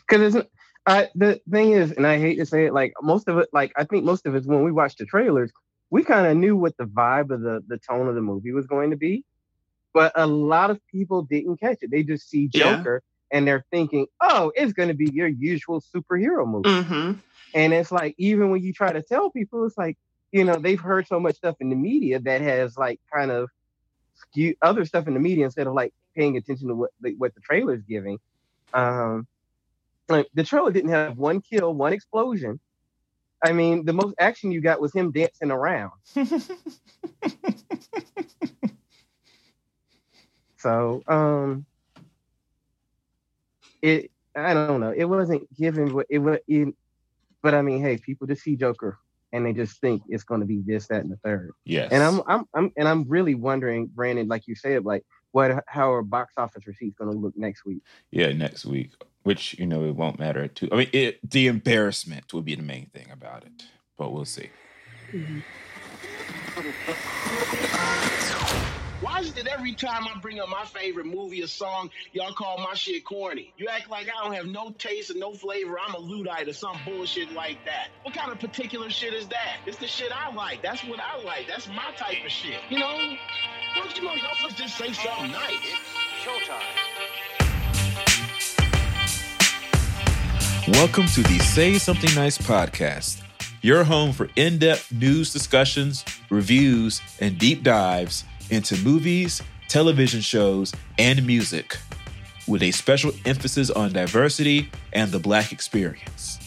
because it's I the thing is, and I hate to say it, like most of it, like I think most of it when we watched the trailers, we kind of knew what the vibe of the the tone of the movie was going to be, but a lot of people didn't catch it. They just see Joker yeah. and they're thinking, oh, it's going to be your usual superhero movie, mm-hmm. and it's like even when you try to tell people, it's like you know they've heard so much stuff in the media that has like kind of skew other stuff in the media instead of like paying attention to what the, what the trailer's giving. Um, like the trailer didn't have one kill, one explosion. I mean, the most action you got was him dancing around. so, um, it I don't know. It wasn't given what it was. but I mean, hey, people just see Joker and they just think it's going to be this, that, and the third. Yes. And I'm, I'm, I'm, and I'm really wondering, Brandon, like you said, like what, how are box office receipts going to look next week? Yeah, next week which you know it won't matter too. I mean, it, the embarrassment would be the main thing about it, but we'll see. Mm-hmm. Why is it every time I bring up my favorite movie or song, y'all call my shit corny? You act like I don't have no taste and no flavor. I'm a Luddite or some bullshit like that. What kind of particular shit is that? It's the shit I like. That's what I like. That's my type of shit. You know? Don't you know y'all just say something nice? It's showtime. Welcome to the Say Something Nice podcast, your home for in depth news discussions, reviews, and deep dives into movies, television shows, and music, with a special emphasis on diversity and the Black experience.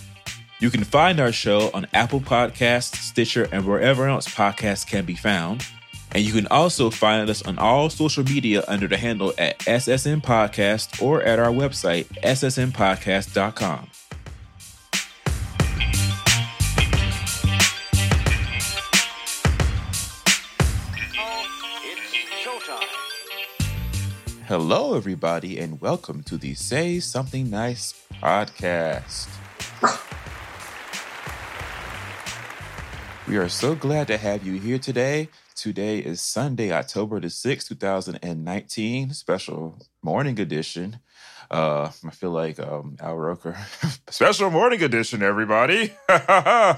You can find our show on Apple Podcasts, Stitcher, and wherever else podcasts can be found. And you can also find us on all social media under the handle at SSN Podcast or at our website, ssnpodcast.com. Hello, everybody, and welcome to the Say Something Nice podcast. we are so glad to have you here today. Today is Sunday, October the 6th, 2019, special morning edition. Uh, I feel like um, Al Roker. Special morning edition, everybody.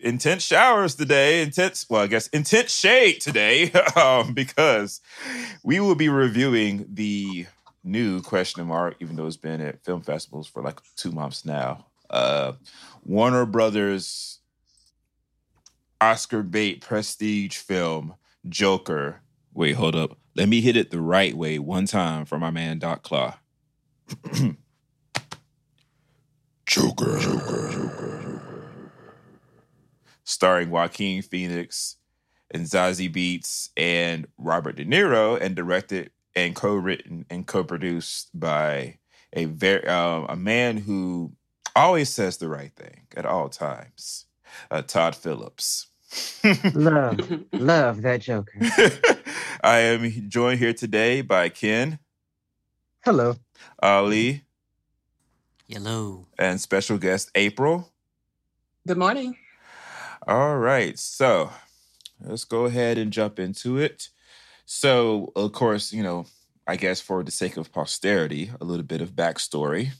intense showers today. Intense, well, I guess intense shade today, um, because we will be reviewing the new question mark, even though it's been at film festivals for like two months now. Uh, Warner Brothers Oscar bait prestige film Joker. Wait, hold up. Let me hit it the right way one time for my man Doc Claw. Joker. Joker. Starring Joaquin Phoenix and Zazie Beetz and Robert De Niro, and directed and co-written and co-produced by a very uh, a man who always says the right thing at all times. Uh, Todd Phillips. love, love that Joker. I am joined here today by Ken. Hello. Ali. Hello. And special guest April. Good morning. All right. So let's go ahead and jump into it. So, of course, you know, I guess for the sake of posterity, a little bit of backstory.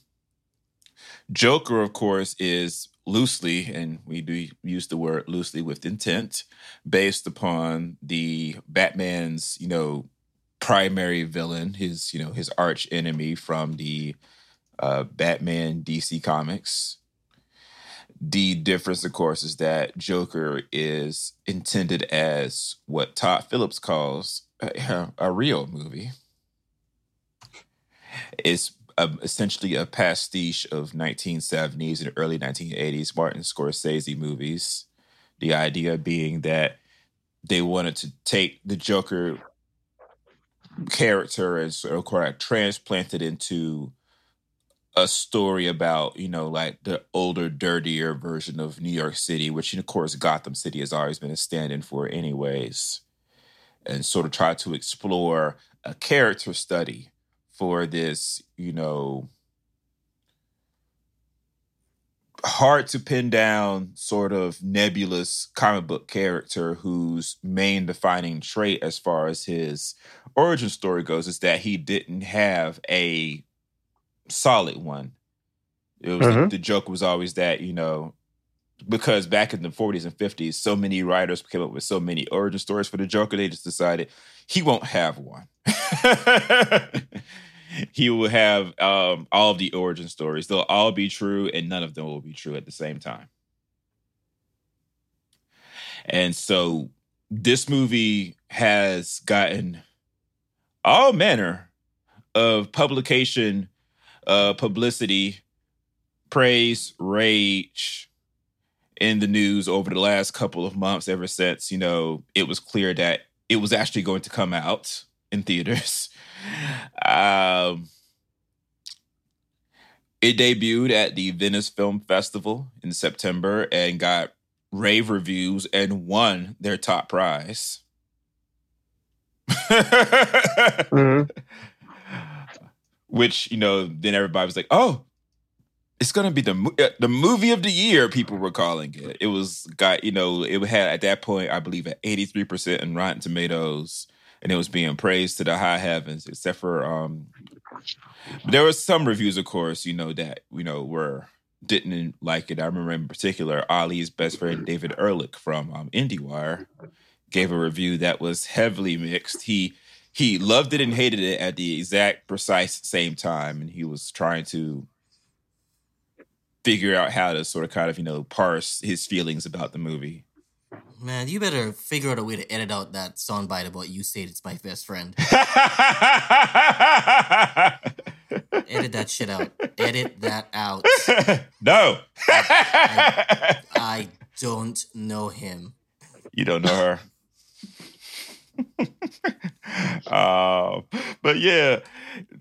Joker, of course, is loosely, and we do use the word loosely with intent, based upon the Batman's, you know, primary villain, his, you know, his arch enemy from the uh, Batman DC comics. The difference, of course, is that Joker is intended as what Todd Phillips calls a, a real movie. It's essentially a pastiche of 1970s and early 1980s Martin Scorsese movies. The idea being that they wanted to take the Joker character and sort of, transplant it into a story about you know like the older dirtier version of new york city which of course gotham city has always been a stand-in for anyways and sort of try to explore a character study for this, you know, hard to pin down sort of nebulous comic book character whose main defining trait as far as his origin story goes is that he didn't have a solid one It was Mhm. the joke was always that you know because back in the 40s and 50s, so many writers came up with so many origin stories for the Joker. They just decided he won't have one. he will have um, all of the origin stories. They'll all be true, and none of them will be true at the same time. And so this movie has gotten all manner of publication, uh, publicity, praise, rage in the news over the last couple of months, ever since, you know, it was clear that it was actually going to come out in theaters. Um, it debuted at the Venice Film Festival in September and got rave reviews and won their top prize. Mhm. Which you know, then everybody was like, "Oh, it's gonna be the uh, the movie of the year." People were calling it. It was got you know, it had at that point, I believe, at eighty three percent in Rotten Tomatoes, and it was being praised to the high heavens. Except for um, there was some reviews, of course, you know that you know were didn't like it. I remember in particular, Ali's best friend David Ehrlich from um, IndieWire gave a review that was heavily mixed. He he loved it and hated it at the exact precise same time, and he was trying to figure out how to sort of kind of you know parse his feelings about the movie. Man, you better figure out a way to edit out that soundbite about you said it's my best friend. Edit that shit out. Edit that out. no, I don't know him. you don't know her. um, but yeah,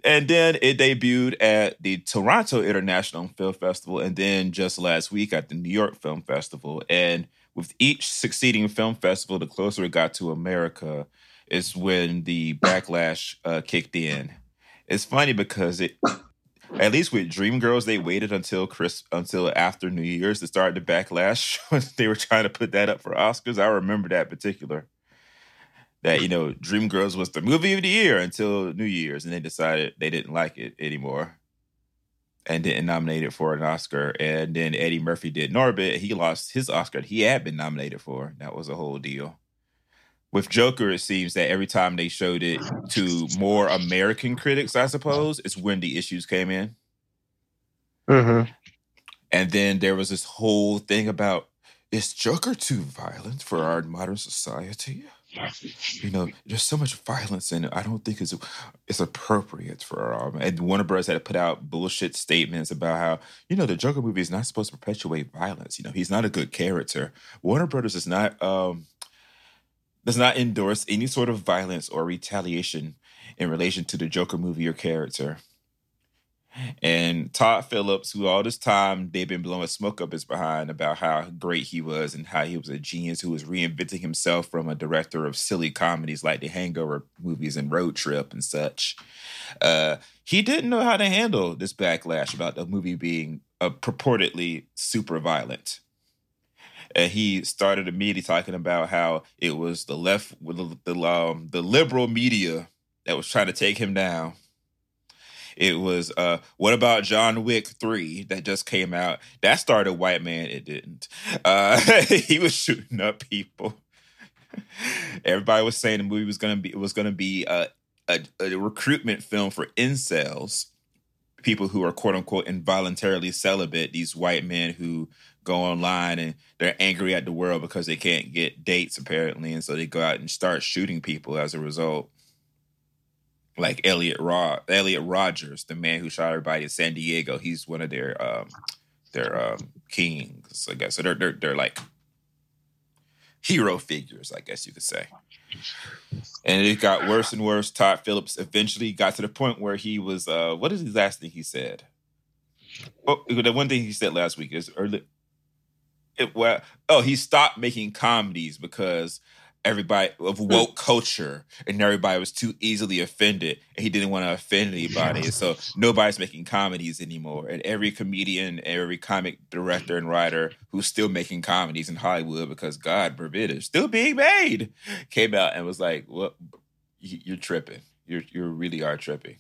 and then it debuted at the Toronto International Film Festival, and then just last week at the New York Film Festival. And with each succeeding film festival, the closer it got to America, is when the backlash uh, kicked in. It's funny because it, at least with Dreamgirls, they waited until Chris until after New Year's to start the backlash when they were trying to put that up for Oscars. I remember that particular. That you know, Dreamgirls was the movie of the year until New Year's, and they decided they didn't like it anymore, and didn't nominate it for an Oscar. And then Eddie Murphy did Norbit. He lost his Oscar he had been nominated for. That was a whole deal. With Joker, it seems that every time they showed it to more American critics, I suppose, it's when the issues came in. Mhm. And then there was this whole thing about is Joker too violent for our modern society? You know, there's so much violence in it. I don't think it's it's appropriate for our. And Warner Bros. had to put out bullshit statements about how you know the Joker movie is not supposed to perpetuate violence. You know, he's not a good character. Warner Brothers is not um does not endorse any sort of violence or retaliation in relation to the Joker movie or character. And Todd Phillips, who all this time they've been blowing smoke up his behind about how great he was and how he was a genius who was reinventing himself from a director of silly comedies like the Hangover movies and Road Trip and such. Uh, he didn't know how to handle this backlash about the movie being uh, purportedly super violent. And he started immediately talking about how it was the left, the, the, um, the liberal media that was trying to take him down. It was uh what about John Wick 3 that just came out? That started white man, it didn't. Uh he was shooting up people. Everybody was saying the movie was gonna be was gonna be a, a, a recruitment film for incels, people who are quote unquote involuntarily celibate, these white men who go online and they're angry at the world because they can't get dates apparently, and so they go out and start shooting people as a result like Elliot Rod, Elliot Rogers, the man who shot everybody in San Diego. He's one of their um, their um, kings, I guess. So they're they're they're like hero figures, I guess you could say. And it got worse and worse. Todd Phillips eventually got to the point where he was. Uh, what is his last thing he said? Oh, the one thing he said last week is early. It, well, oh, he stopped making comedies because everybody of hmm. woke culture and everybody was too easily offended and he didn't want to offend anybody so nobody's making comedies anymore and every comedian every comic director and writer who's still making comedies in hollywood because god forbid it's still being made came out and was like well you- you're tripping you're, you really are tripping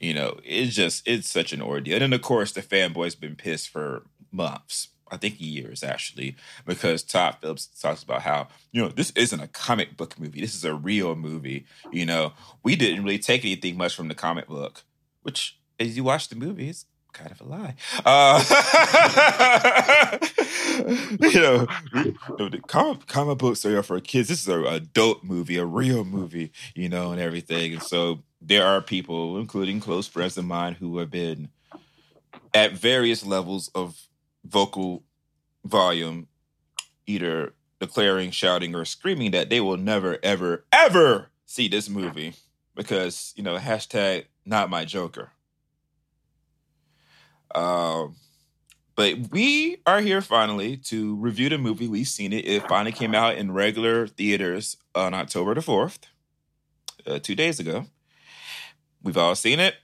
You know, it's just it's such an ordeal. And then of course the fanboys been pissed for months. I think years actually, because Todd Phillips talks about how, you know, this isn't a comic book movie. This is a real movie. You know, we didn't really take anything much from the comic book, which as you watch the movie, it's kind of a lie. Uh, you know, the comic, comic books are for kids. This is an adult movie, a real movie, you know, and everything. And so there are people, including close friends of mine, who have been at various levels of vocal volume, either declaring, shouting, or screaming that they will never, ever, ever see this movie because, you know, hashtag not my Joker. Um, but we are here finally to review the movie. We've seen it. It finally came out in regular theaters on October the 4th, uh, two days ago. We've all seen it.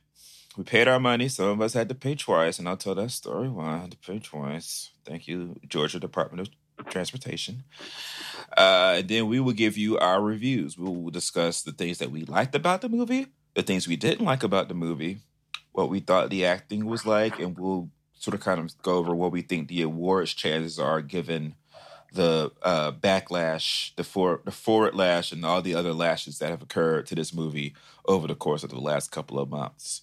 We paid our money. Some of us had to pay twice, and I'll tell that story why I had to pay twice. Thank you, Georgia Department of Transportation. Uh, then we will give you our reviews. We will discuss the things that we liked about the movie, the things we didn't like about the movie, what we thought the acting was like, and we'll sort of kind of go over what we think the awards chances are given the uh, backlash, the for the forward lash, and all the other lashes that have occurred to this movie over the course of the last couple of months.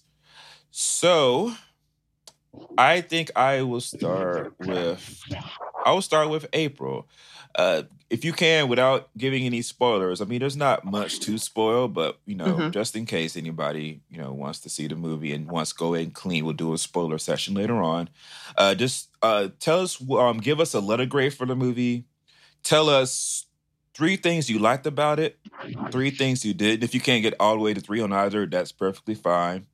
So, I think I will start with I will start with April. Uh, if you can, without giving any spoilers. I mean, there's not much to spoil, but you know, Mhm. just in case anybody you know wants to see the movie and wants to go in clean, we'll do a spoiler session later on. Uh, just uh, tell us, um, give us a letter grade for the movie. Tell us three things you liked about it, three things you did. If you can't get all the way to three on either, that's perfectly fine.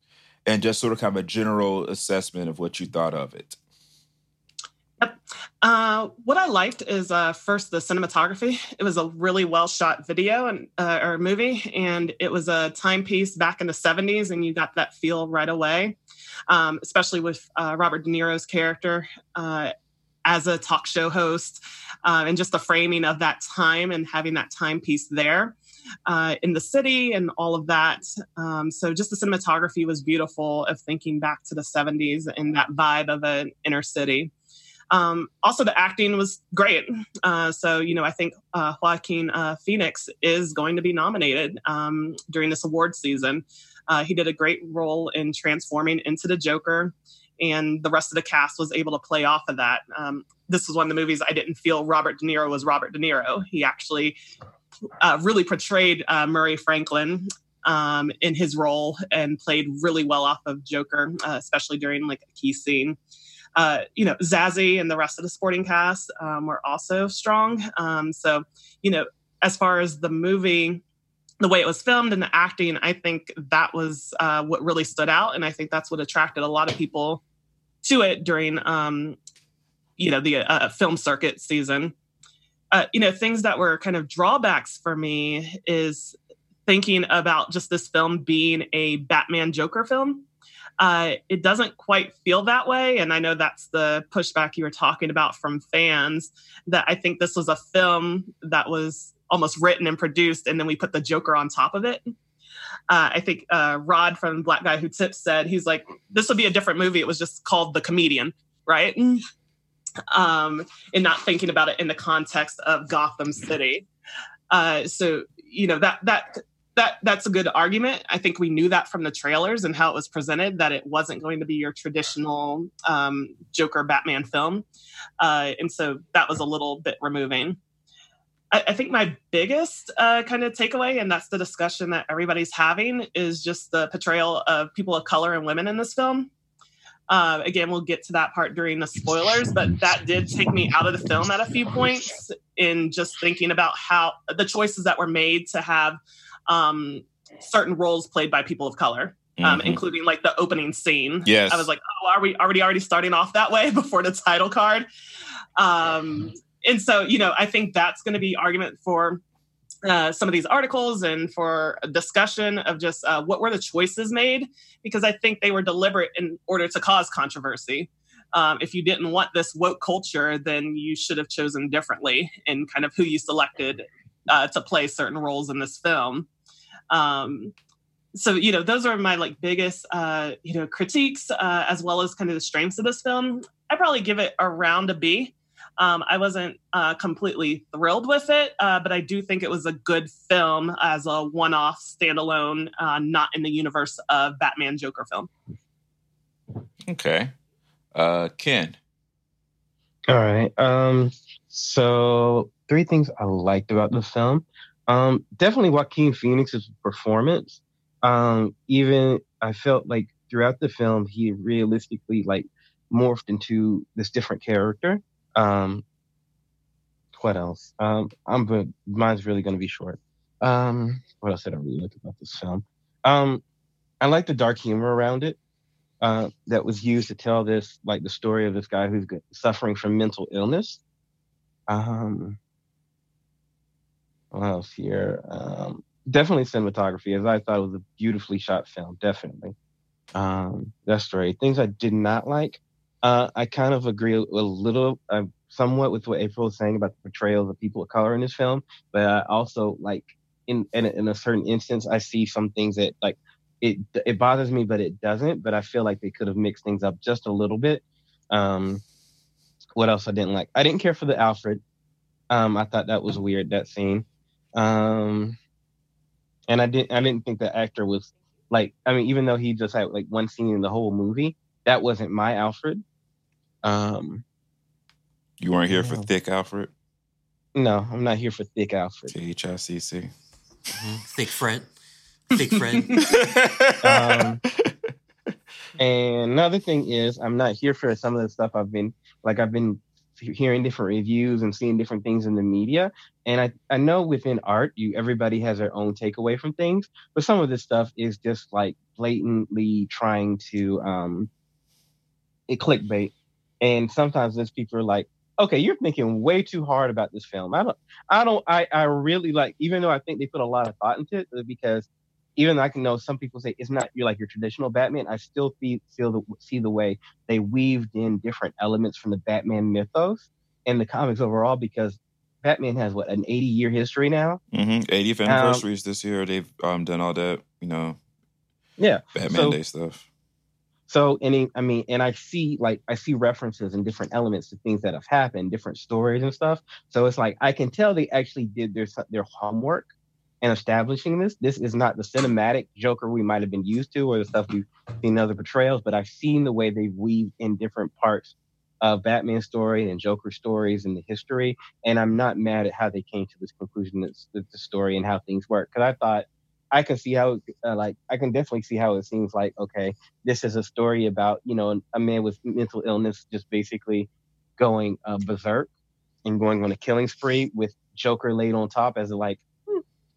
And just sort of kind of a general assessment of what you thought of it. Uh, what I liked is uh, first the cinematography. It was a really well shot video and uh, or movie, and it was a timepiece back in the '70s, and you got that feel right away. Um, especially with uh, Robert De Niro's character uh, as a talk show host, uh, and just the framing of that time and having that timepiece there uh, in the city and all of that. Um, so just the cinematography was beautiful of thinking back to the '70s and that vibe of an inner city. Um, also, the acting was great. Uh, so, you know, I think uh, Joaquin uh, Phoenix is going to be nominated um, during this award season. Uh, he did a great role in transforming into the Joker, and the rest of the cast was able to play off of that. Um, this was one of the movies I didn't feel Robert De Niro was Robert De Niro. He actually uh, really portrayed uh, Murray Franklin um, in his role and played really well off of Joker, uh, especially during like a key scene uh, you know, Zazie and the rest of the sporting cast um, were also strong. Um, so, you know, as far as the movie, the way it was filmed and the acting, I think that was uh, what really stood out, and I think that's what attracted a lot of people to it during, um, you know, the uh, film circuit season. Uh, you know, things that were kind of drawbacks for me is thinking about just this film being a Batman Joker film uh, it doesn't quite feel that way. And I know that's the pushback you were talking about from fans that I think this was a film that was almost written and produced, and then we put the Joker on top of it. Uh, I think uh, Rod from Black Guy Who Tips said he's like, this would be a different movie. It was just called The Comedian, right? Um, and not thinking about it in the context of Gotham City. Uh, so you know that that that that's a good argument. I think we knew that from the trailers and how it was presented that it wasn't going to be your traditional um, Joker Batman film, uh, and so that was a little bit removing. I, think my biggest uh, kind of takeaway, and that's the discussion that everybody's having, is just the portrayal of people of color and women in this film. Uh, again, we'll get to that part during the spoilers, but that did take me out of the film at a few points in just thinking about how the choices that were made to have um, certain roles played by people of color, um, Mhm. including like the opening scene. Yes. I was like, oh, are we already already starting off that way before the title card? Um, and so, you know, I think that's going to be argument for uh, some of these articles and for a discussion of just uh, what were the choices made because I think they were deliberate in order to cause controversy. Um, if you didn't want this woke culture, then you should have chosen differently in kind of who you selected uh, to play certain roles in this film. Um, so you know those are my like biggest uh, you know critiques uh, as well as kind of the strengths of this film. I probably give it around a B. Um, I wasn't uh, completely thrilled with it, uh, but I do think it was a good film as a one-off standalone, uh, not in the universe of Batman Joker film. Okay, uh, Ken. All right. Um, so three things I liked about the film. Um, definitely Joaquin Phoenix's performance. Um, even I felt like throughout the film he realistically like morphed into this different character. Um, what else? Um, I'm but mine's really to be short. Um, what else did I really like about this film? Um, I like the dark humor around it. Uh, that was used to tell this, like the story of this guy who's suffering from mental illness. Um, what else here? Um, definitely cinematography, as I thought it was a beautifully shot film. Definitely. Um, that's great. Things I did not like. Uh, I kind of agree a little, uh, somewhat with what April was saying about the portrayal of the people of color in this film, but I also like in, in in a certain instance, I see some things that like it it bothers me, but it doesn't. But I feel like they could have mixed things up just a little bit. Um, what else I didn't like? I didn't care for the Alfred. Um, I thought that was weird that scene. Um, and I didn't I didn't think the actor was like I mean even though he just had like one scene in the whole movie, that wasn't my Alfred. Um, you weren't here for thick Alfred. No, I'm not here for thick Alfred. T H I C C. Mm-hmm. Thick Fred. Thick Fred. um, and another thing is, I'm not here for some of the stuff I've been like I've been hearing different reviews and seeing different things in the media. And I, I know within art, you everybody has their own takeaway from things, but some of this stuff is just like blatantly trying to um it clickbait. And sometimes those people are like, okay, you're thinking way too hard about this film. I don't I don't I, I really like even though I think they put a lot of thought into it uh, because even though I can know some people say it's not you're like your traditional Batman, I still feel, feel the, see the way they weaved in different elements from the Batman mythos and the comics overall because Batman has what an 80 year history now. Mm-hmm. 80th anniversary um, this year. They've um, done all that, you know. Yeah, Batman so, Day stuff. So, and I mean, and I see like I see references and different elements to things that have happened, different stories and stuff. So it's like I can tell they actually did their their homework and establishing this. This is not the cinematic Joker we might have been used to or the stuff we've seen in other portrayals, but I've seen the way they've weaved in different parts of Batman story and Joker stories and the history. And I'm not mad at how they came to this conclusion that's, the story and how things work. Cause I thought I can see how, uh, like, I can definitely see how it seems like, okay, this is a story about, you know, a man with mental illness just basically going uh, berserk and going on a killing spree with Joker laid on top as a, like,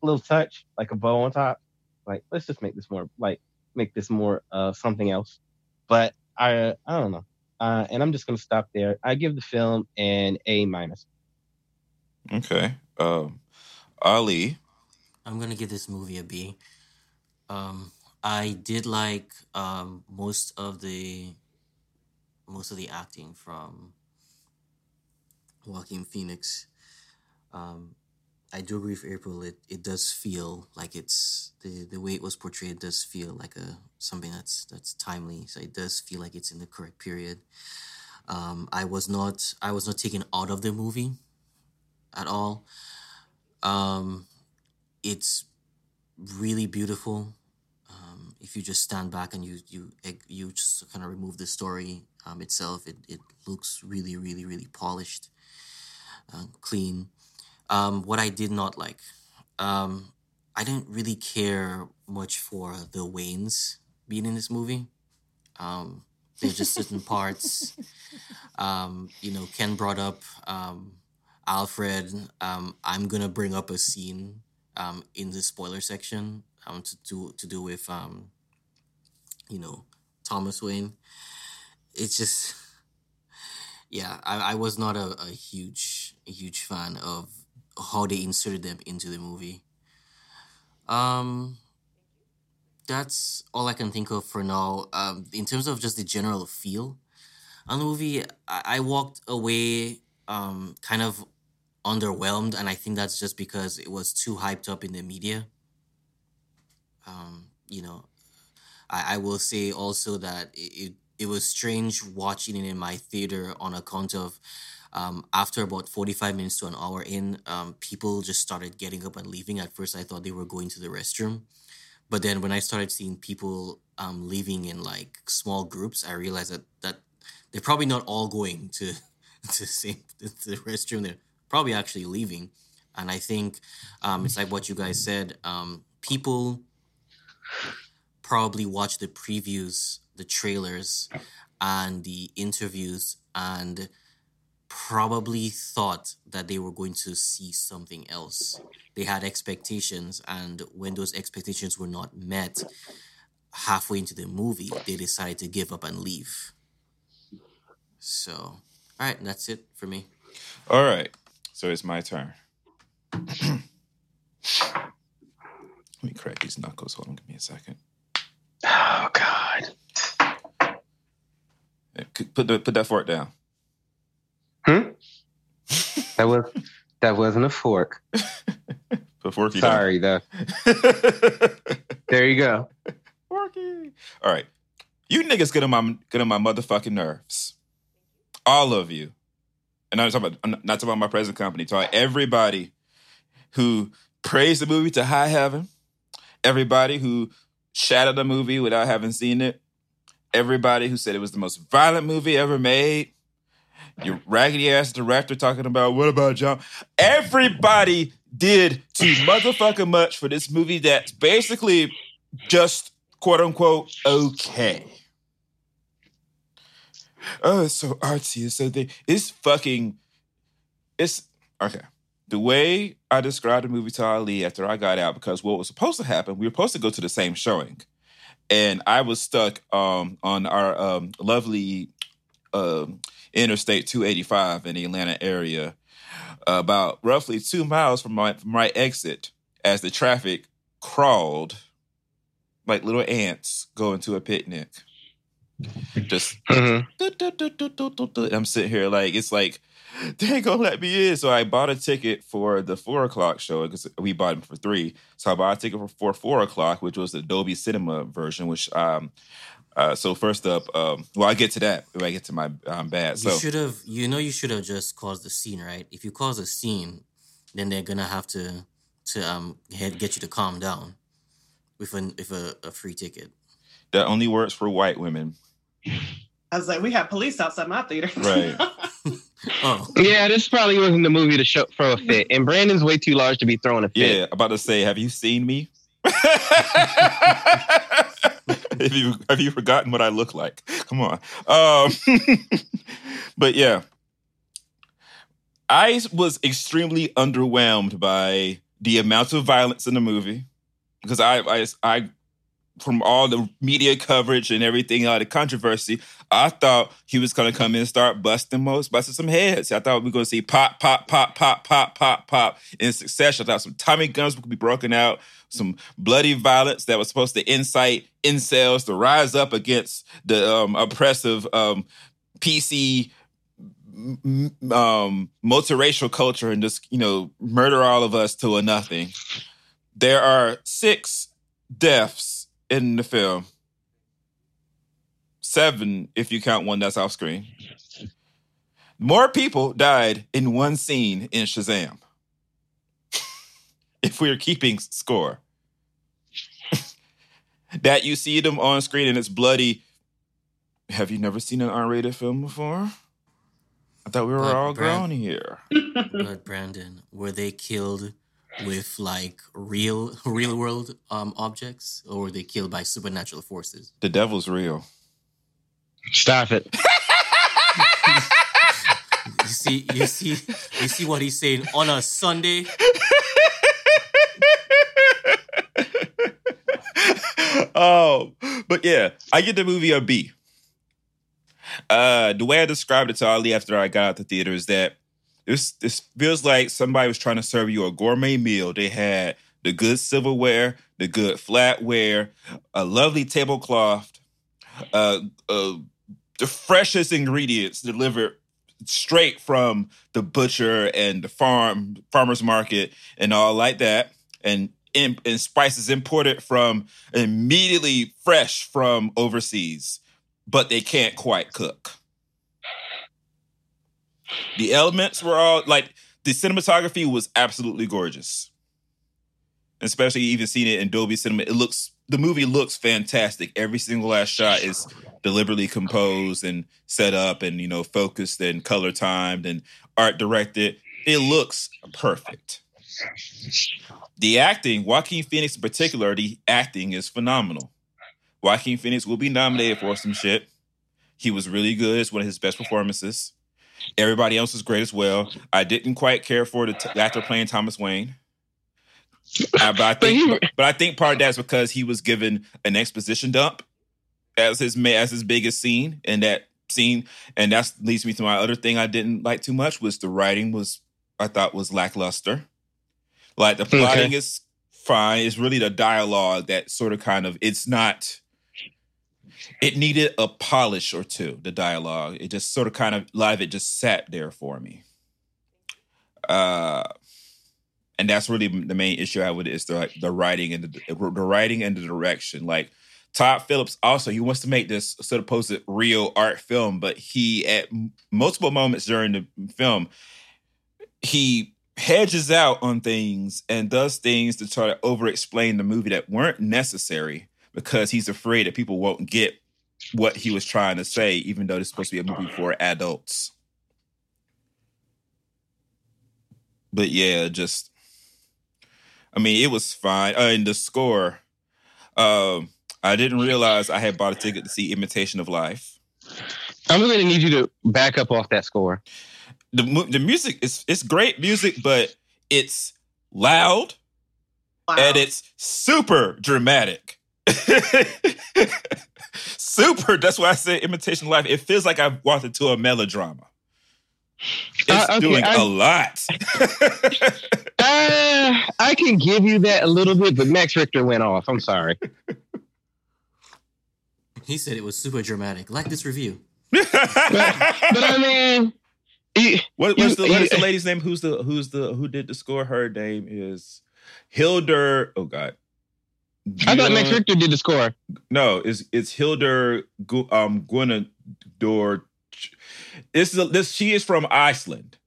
little touch, like a bow on top. Like, let's just make this more like make this more uh something else. But I I don't know. Uh, and I'm just gonna stop there. I give the film an A minus. Okay. Um, Ali. I'm gonna give this movie a B. Um, I did like um, most of the most of the acting from Joaquin Phoenix. Um, I do agree with April. It it does feel like it's the the way it was portrayed does feel like a something that's that's timely. So it does feel like it's in the correct period. Um, I was not I was not taken out of the movie at all. Um, it's really beautiful. Um, if you just stand back and you you you just kind of remove the story um, itself, it, it looks really really really polished, uh, clean. Um, what I did not like, um, I didn't really care much for the Waynes being in this movie. Um, there's just certain parts. Um, you know, Ken brought up um, Alfred. Um, I'm gonna bring up a scene um, in the spoiler section um, to do to do with um, you know Thomas Wayne. It's just yeah, I, I was not a, a huge huge fan of how they inserted them into the movie. Um, that's all I can think of for now. Um, in terms of just the general feel on the movie, I, I walked away um kind of underwhelmed, and I think that's just because it was too hyped up in the media. Um, you know, I, I will say also that it, it was strange watching it in my theater on account of um, after about 45 minutes to an hour in, um, people just started getting up and leaving. At first, I thought they were going to the restroom. But then when I started seeing people um, leaving in like small groups, I realized that, that they're probably not all going to, to, same, to the restroom. They're probably actually leaving. And I think um, it's like what you guys said. Um, people probably watch the previews, the trailers, and the interviews, and probably thought that they were going to see something else. They had expectations, and when those expectations were not met halfway into the movie, they decided to give up and leave. So, all right, that's it for me. All right, so it's my turn. Let me crack these knuckles. Hold on, give me a second. Oh God. Put the put that fork down. Hmm. that was that wasn't a fork. put forky Sorry, down. though. there you go. Forky. All right, you niggas get on my get on my motherfucking nerves. All of you, and I'm talking about not talking about my present company. Talking everybody who praised the movie to high heaven. Everybody who shadowed the movie without having seen it. Everybody who said it was the most violent movie ever made. Your raggedy ass director talking about what about John? Everybody did too motherfucking much for this movie that's basically just quote unquote okay. Oh, it's so artsy. It's so they it's fucking it's okay. The way I described the movie to Ali after I got out, because what was supposed to happen, we were supposed to go to the same showing. And I was stuck um, on our um, lovely um, Interstate 285 in the Atlanta area, about roughly two miles from my, from my exit, as the traffic crawled like little ants going to a picnic. Just, Mhm. I'm sitting here like it's like they ain't gonna let me in. So I bought a ticket for the four o'clock show because we bought them for three. So I bought a ticket for, for four o'clock, which was the Dolby Cinema version. Which um, uh, so first up, um, well, I get to that when I get to my um, bad. You should have, you know, you should have just caused the scene, right? If you cause a scene, then they're gonna have to to um get get you to calm down with an with a, a free ticket. That only works for white women, I was like, we have police outside my theater. Right. Oh, Yeah, this probably wasn't the movie to show throw a fit. And Brandon's way too large to be throwing a fit. Yeah, about to say, have you seen me? have you have you forgotten what I look like? Come on. Um, but yeah, I was extremely underwhelmed by the amount of violence in the movie because I I, I from all the media coverage and everything, all the controversy, I thought he was gonna come in and start busting most, busting some heads. I thought we were gonna see pop, pop, pop, pop, pop, pop, pop in succession. I thought some Tommy guns would be broken out, some bloody violence that was supposed to incite incels to rise up against the um, oppressive um, PC um, multiracial culture and just you know murder all of us to a nothing. There are six deaths in the film. Seven, if you count one that's off screen. More people died in one scene in Shazam. if we're keeping score. that you see them on screen and it's bloody. Have you never seen an R-rated film before? I thought we were But all Brad- grown here. but Brandon, were they killed with like real real world um objects, or were they killed by supernatural forces? The devil's real. Stop it. You see, you see, you see what he's saying on a Sunday. oh, but yeah, I get the movie a B. Uh, the way I described it to Ali after I got out of the theater is that this this feels like somebody was trying to serve you a gourmet meal. They had the good silverware, the good flatware, a lovely tablecloth, uh, uh, the freshest ingredients delivered straight from the butcher and the farm farmers market and all like that. And in, and spices imported from immediately fresh from overseas, but they can't quite cook. The elements were all like the cinematography was absolutely gorgeous. Especially even seeing it in Dolby Cinema, it looks the movie looks fantastic. Every single last shot is deliberately composed and set up and you know focused and color timed and art directed. It looks perfect. The acting, Joaquin Phoenix in particular, the acting is phenomenal. Joaquin Phoenix will be nominated for some shit. He was really good. It's one of his best performances. Everybody else is great as well. I didn't quite care for the t- actor playing Thomas Wayne. Uh, but I think, but, but I think part of that's because he was given an exposition dump as his as his biggest scene, and that scene, and that leads me to my other thing I didn't like too much was the writing was I thought was lackluster. Like the plotting Okay. is fine. It's really the dialogue that sort of kind of it's not. It needed a polish or two. The dialogue, it just sort of kind of a lot of it just sat there for me. Uh, and that's really the main issue I have with it is the the writing and the, the writing and the direction. Like Todd Phillips, also he wants to make this supposed sort of real art film, but he at multiple moments during the film he hedges out on things and does things to try to over explain the movie that weren't necessary because he's afraid that people won't get what he was trying to say, even though it's supposed to be a movie for adults. But yeah, just I mean, it was fine. Uh, and the score, um, I didn't realize I had bought a ticket to see Imitation of Life. I'm going to need you to back up off that score. The the music is it's great music, but it's loud Wow. and it's super dramatic. super. That's why I said Imitation Life. It feels like I've walked into a melodrama. It's Uh, okay, doing I- a lot. Uh, I can give you that a little bit, but Max Richter went off. I'm sorry. He said it was super dramatic. Like this review. But I mean, he- What, what's the, what is the lady's name? Who's the who's the who did the score? Her name is Hildur. Oh God, I thought Max Gwen- Richter did the score. No, it's it's Hildur Gu- um Gunnador. This is a, this. She is from Iceland.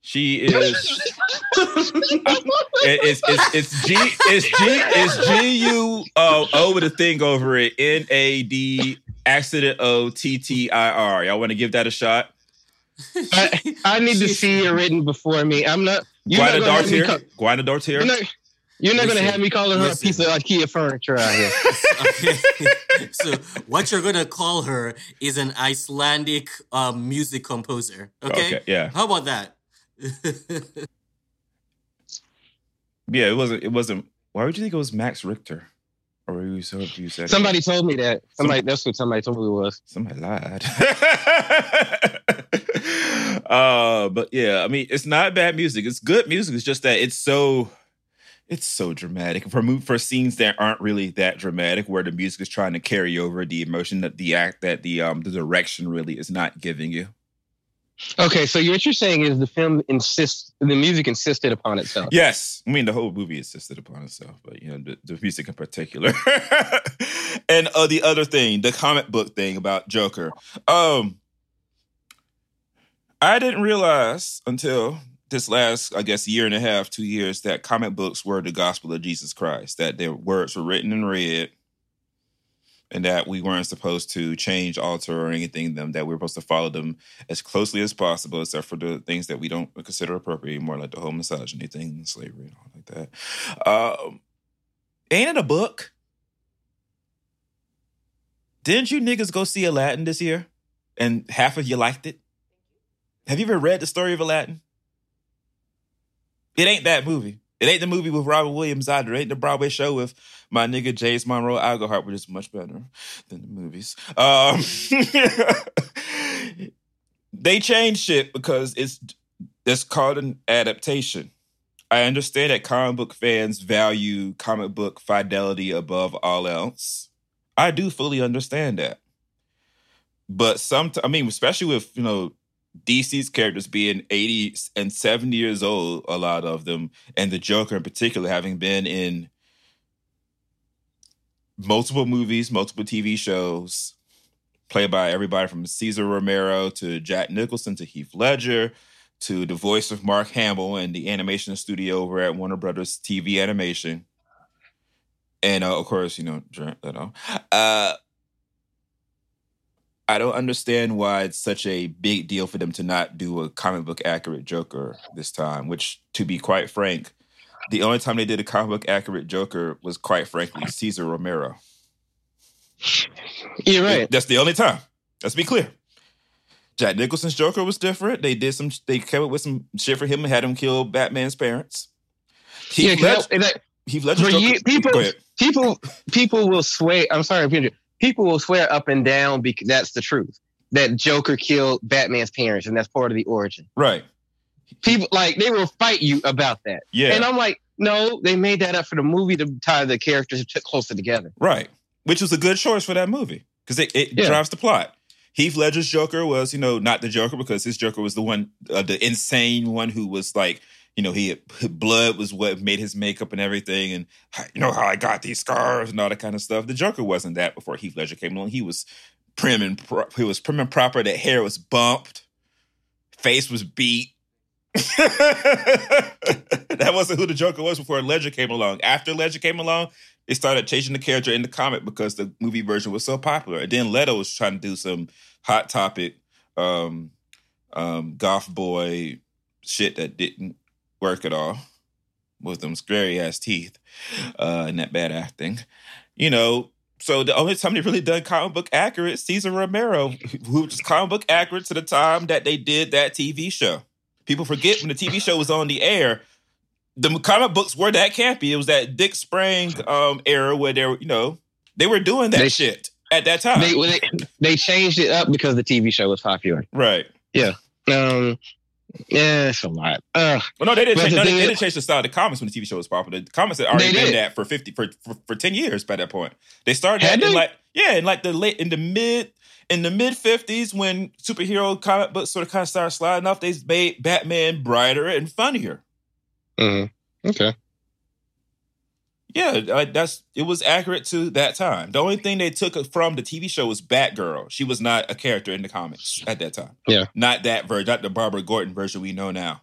She is. it- it's it's it's G it's G it's G U uh, O with a thing over it. N A D accident O T T I R. Y'all want to give that a shot? I, I need to see it written before me. I'm not. You're not Guina gonna have me Dartier. call- Guina Dartier. You're not, you're going to have me calling her a piece of IKEA furniture out here. okay. so what you're gonna call her is an Icelandic um, music composer. Okay? Okay, yeah. How about that? Yeah, it wasn't. It wasn't. Why would you think it was Max Richter? Or were you so you said it? Somebody told me that. Somebody. That's what somebody told me it was. Somebody lied. uh, but yeah, I mean, it's not bad music. It's good music. It's just that it's so, it's so dramatic for move for scenes that aren't really that dramatic, where the music is trying to carry over the emotion that the act that the um the direction really is not giving you. Okay, so what you're saying is the film insists, the music insisted upon itself. Yes, I mean the whole movie insisted upon itself, but you know the, the music in particular. and uh, the other thing, the comic book thing about Joker. Um, I didn't realize until this last, I guess, year and a half, two years, that comic books were the gospel of Jesus Christ. That their words were written and read, and that we weren't supposed to change, alter, or anything them. That we were supposed to follow them as closely as possible, except for the things that we don't consider appropriate, more like the whole misogyny thing, slavery, and all like that. Um, ain't it a book? Didn't you niggas go see Aladdin this year, and half of you liked it? Have you ever read the story of Aladdin? It ain't that movie. It ain't the movie with Robert Williams either. It ain't the Broadway show with my nigga James Monroe Iglehart, which is much better than the movies. Um, they changed shit because it's it's called an adaptation. I understand that comic book fans value comic book fidelity above all else. I do fully understand that. But some, I mean, especially with, you know, DC's characters being 80 and 70 years old, a lot of them, and the Joker in particular having been in multiple movies, multiple TV shows, played by everybody from Cesar Romero to Jack Nicholson to Heath Ledger to the voice of Mark Hamill and the animation studio over at Warner Brothers TV Animation. And uh, of course, you know, you know, uh, I don't understand why it's such a big deal for them to not do a comic book accurate Joker this time. Which, to be quite frank, the only time they did a comic book accurate Joker was quite frankly Cesar Romero. You're right. That's the only time. Let's be clear. Jack Nicholson's Joker was different. They did some. They came up with some shit for him and had him kill Batman's parents. Heath yeah, Ledger, that, Heath Ledger Joker, people, people, people will swear. I'm sorry, people will swear up and down because that's the truth. That Joker killed Batman's parents, and that's part of the origin. Right. People like they will fight you about that. Yeah. And I'm like, no, they made that up for the movie to tie the characters closer together. Right. Which was a good choice for that movie because it, it yeah. drives the plot. Heath Ledger's Joker was, you know, not the Joker because his Joker was the one, uh, the insane one who was like, you know, he had, blood was what made his makeup and everything, and you know how I got these scars and all that kind of stuff. The Joker wasn't that before Heath Ledger came along. He was prim and pro- he was prim and proper. The hair was bumped, face was beat. that wasn't who the Joker was before Ledger came along. After Ledger came along, they started changing the character in the comic because the movie version was so popular. And then Leto was trying to do some hot topic, um, um, goth boy shit that didn't work at all with them scary ass teeth uh, and that bad acting. You know, so the only time they really done comic book accurate, Cesar Romero, who was comic book accurate to the time that they did that TV show. People forget when the TV show was on the air, the comic books were that campy. It was that Dick Sprang um, era where they were, you know, they were doing that they, shit at that time. They, they, they changed it up because the TV show was popular. Right. Yeah. Um, yeah, it's a lot. Uh, well, no, they didn't. Change, the no, they, they, didn't change the style of the comics when the TV show was popular. The comics had already been that for fifty for, for, for ten years by that point. They started had in like yeah, in like the late in the mid in the mid fifties when superhero comic books sort of kind of started sliding off. They made Batman brighter and funnier. Mm-hmm. Okay yeah, that's it was accurate to that time. The only thing they took from the TV show was Batgirl. She was not a character in the comics at that time. Yeah, not that version, not the Barbara Gordon version we know now.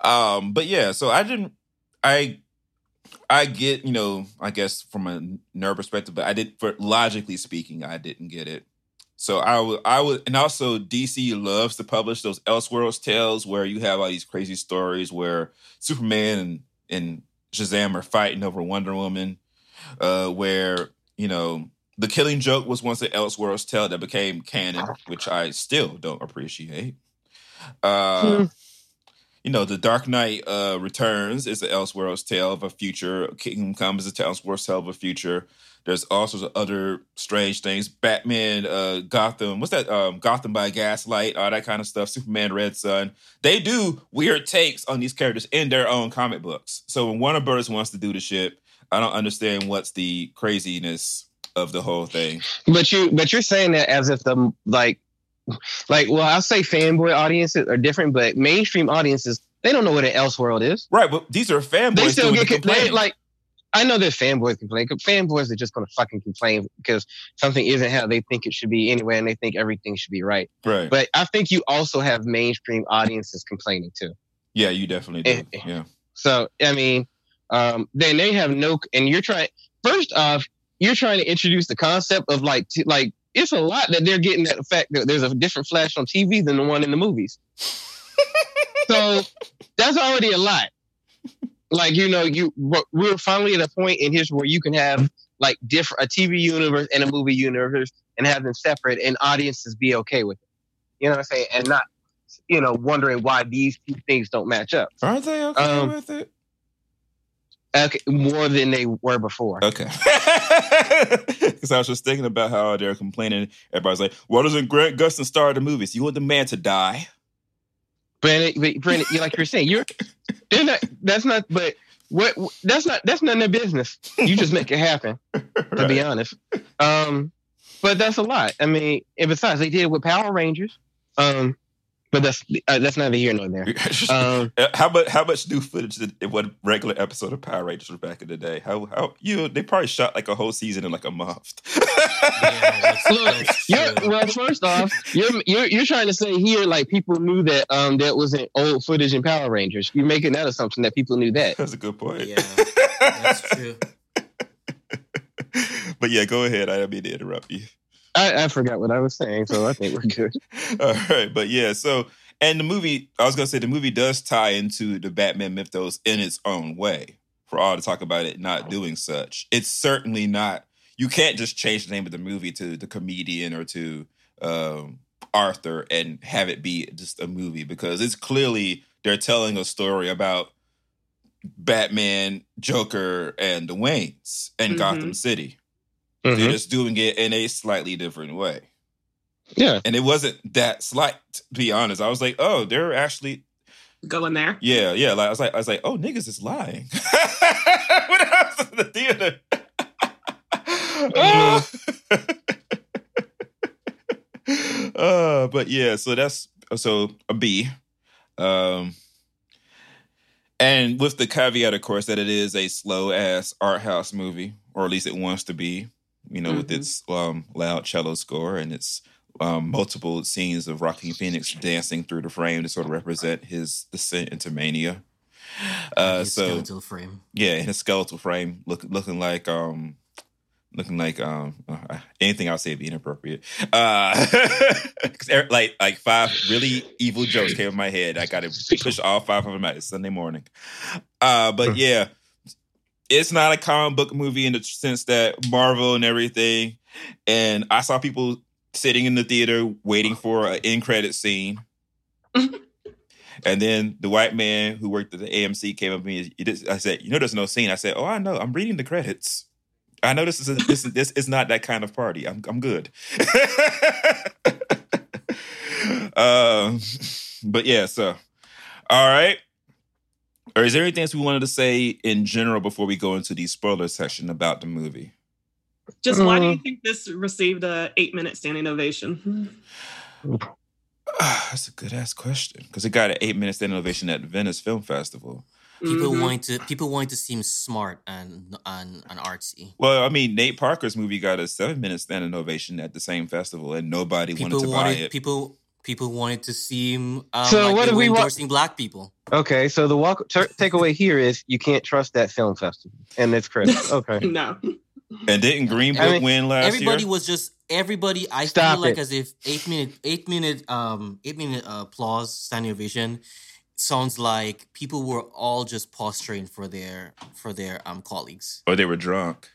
Um, but yeah, so I didn't, I, I get, you know, I guess from a nerd perspective, but I did, for logically speaking, I didn't get it. So I would, I would, and also DC loves to publish those Elseworlds tales where you have all these crazy stories where Superman and and Shazam are fighting over Wonder Woman, uh, where you know the Killing Joke was once an Elseworlds tale that became canon, which I still don't appreciate. Uh, mm. You know, the Dark Knight uh, Returns is the Elseworlds tale of a future. Kingdom Come is a Elseworlds tale of a future. There's all sorts of other strange things. Batman, uh, Gotham, what's that? Um, Gotham by Gaslight, all that kind of stuff. Superman, Red Sun. They do weird takes on these characters in their own comic books. So when Warner Brothers wants to do the shit, I don't understand what's the craziness of the whole thing. But you, but you're saying that as if the like, like, well, I'll say fanboy audiences are different, but mainstream audiences they don't know what an Elseworld is. Right, but these are fanboys. They still get they, like I know that fanboys complain. Fanboys are just going to fucking complain because something isn't how they think it should be anyway, and they think everything should be right. Right. But I think you also have mainstream audiences complaining too. Yeah, you definitely do. And, yeah. So I mean, um, then they have no, and you're trying. First off, you're trying to introduce the concept of like, t- like it's a lot that they're getting that fact that there's a different Flash on TV than the one in the movies. so that's already a lot like you know you we're finally at a point in history where you can have like different a TV universe and a movie universe and have them separate and audiences be okay with it. You know what I'm saying? And not you know wondering why these two things don't match up. Aren't they okay um, with it? Okay, more than they were before. Okay. Because I was just thinking about how they're complaining. Everybody's like, "Why doesn't Grant Gustin star the movies? You want the man to die?" Brandon, Brandon, like you're saying, you're they're not. That's not. But what? That's not. That's none of their business. You just make it happen. right. To be honest, um, but that's a lot. I mean, and besides, they did it with Power Rangers. Um, but that's uh, that's neither here nor there. Um, Uh, how much how much new footage did in one regular episode of Power Rangers back in the day? How how you know, they probably shot like a whole season in like a month. Yeah, that's, Look, that's you're, well, first off, you're, you're you're trying to say here like people knew that um that wasn't old footage in Power Rangers. You're making that assumption that people knew that. That's a good point. Yeah, that's true. but yeah, go ahead. I didn't mean to interrupt you. I, I forgot what I was saying, so I think we're good. All right, but yeah, so and the movie, I was gonna say the movie does tie into the Batman mythos in its own way. For all to talk about it not doing such, it's certainly not. You can't just change the name of the movie to the comedian or to um, Arthur and have it be just a movie because it's clearly they're telling a story about Batman, Joker, and the Waynes and Mhm. Gotham City. They're Mhm. just doing it in a slightly different way. Yeah, and it wasn't that slight to be honest. I was like oh they're actually going there. yeah yeah. Like i was like i was like oh niggas is lying. When i was in the theater? Uh, but yeah so that's so a b. Um and with the caveat of course that it is a slow ass art house movie or at least it wants to be you know with Mhm. its um loud cello score and its um, multiple scenes of Joaquin Phoenix dancing through the frame to sort of represent his descent into mania. Uh, so skeletal frame. yeah, in a skeletal frame, look, looking like um, looking like um, uh, anything I'll say would be inappropriate. Uh, er- like like five really evil jokes came in my head. I got to push all five of them out. It's Sunday morning. Uh, but yeah, it's not a comic book movie in the sense that Marvel and everything. And I saw people sitting in the theater waiting for an end credit scene. and then the white man who worked at the AMC came up to me. I said, "You know, there's no scene." I said, "Oh, I know. I'm reading the credits. I know this is a, this is this is not that kind of party. I'm I'm good." um, but yeah, so all right. Or is there anything else we wanted to say in general before we go into the spoiler section about the movie? Just why do you Uh, think this received a eight minute standing ovation? That's a good ass question because it got an eight minute standing ovation at Venice Film Festival. People Mhm. wanting to people wanting to seem smart and and, and artsy. Well, I mean, Nate Parker's movie got a seven minute standing ovation at the same festival, and nobody People wanted to buy it. people people wanted to seem um, So like what they if were we wa- endorsing black people. Okay, so the walk ter- takeaway here is you can't trust that film festival and its credits. Okay, No. and didn't Green Book I mean, win last Everybody year? Everybody was just everybody. I Stop feel like it. as if eight minute eight minute um eight minute uh, applause standing ovation sounds like people were all just posturing for their for their um colleagues. or they were drunk.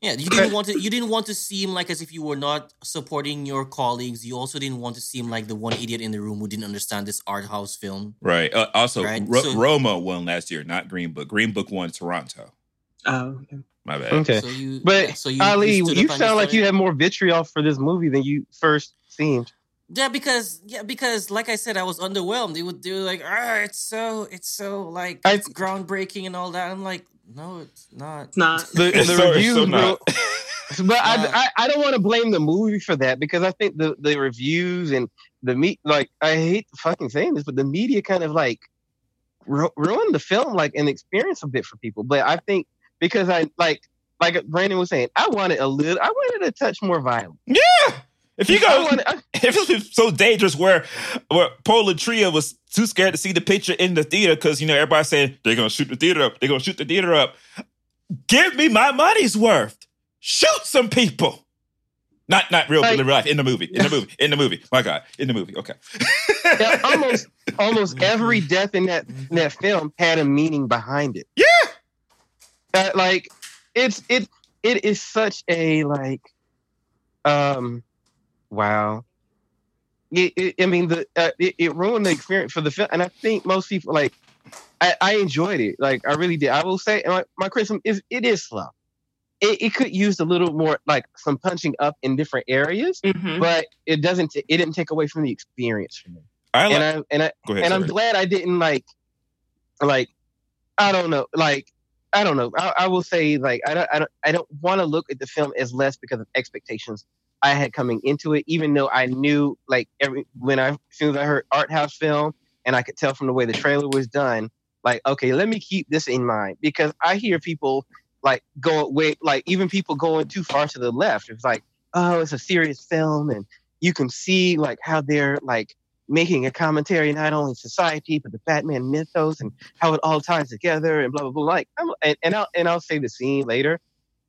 Yeah, you didn't want to. You didn't want to seem like as if you were not supporting your colleagues. You also didn't want to seem like the one idiot in the room who didn't understand this art house film. Right. Uh, also, Right, Ro- so- Roma won last year, not Green Book. Green Book won Toronto. Oh, okay. My bad. okay. So you, But yeah, so you, Ali, stood you, sound like you had more vitriol for this movie than you first seemed. Yeah, because yeah, because like I said, I was underwhelmed. They would do like, ah, it's so, it's so like I- it's groundbreaking and all that. I'm like, no, it's not. It's not. The, It's the so- reviews, so bro- not. but I, I, I don't want to blame the movie for that because I think the, the reviews and the meat like I hate fucking saying this, but the media kind of like ru- ruined the film like an experience a bit for people. But I think because I like like Brandon was saying, I wanted a little, I wanted a touch more violent. If you go, wanted, I, if it's so dangerous where where Paul Latria was too scared to see the picture in the theater because you know everybody saying they're gonna shoot the theater up, they're gonna shoot the theater up. Give me my money's worth. Shoot some people. Not not real, Like- real life in the movie. In the movie. In the movie. My God. In the movie. Okay. yeah, almost almost every death in that in that film had a meaning behind it. Yeah. Uh, like it's it it is such a like um wow. It, it, I mean the uh, it, it ruined the experience for the film, and I think most people like I, I enjoyed it. Like I really did. I will say, and my, my criticism is it is slow. It, it could use a little more like some punching up in different areas, Mhm. but it doesn't. T- it didn't take away from the experience for me I like and I and, I, ahead, and I'm glad I didn't like like I don't know like I don't know I, I will say like I don't I don't I don't want to look at the film as less because of expectations I had coming into it, even though I knew like every when I as soon as I heard art house film and I could tell from the way the trailer was done, like, okay, let me keep this in mind because I hear people like go way like even people going too far to the left. It's like, oh, it's a serious film and you can see like how they're like making a commentary not only society but the Batman mythos and how it all ties together and blah blah blah. Like, I'm, and, and I'll and I'll say the scene later,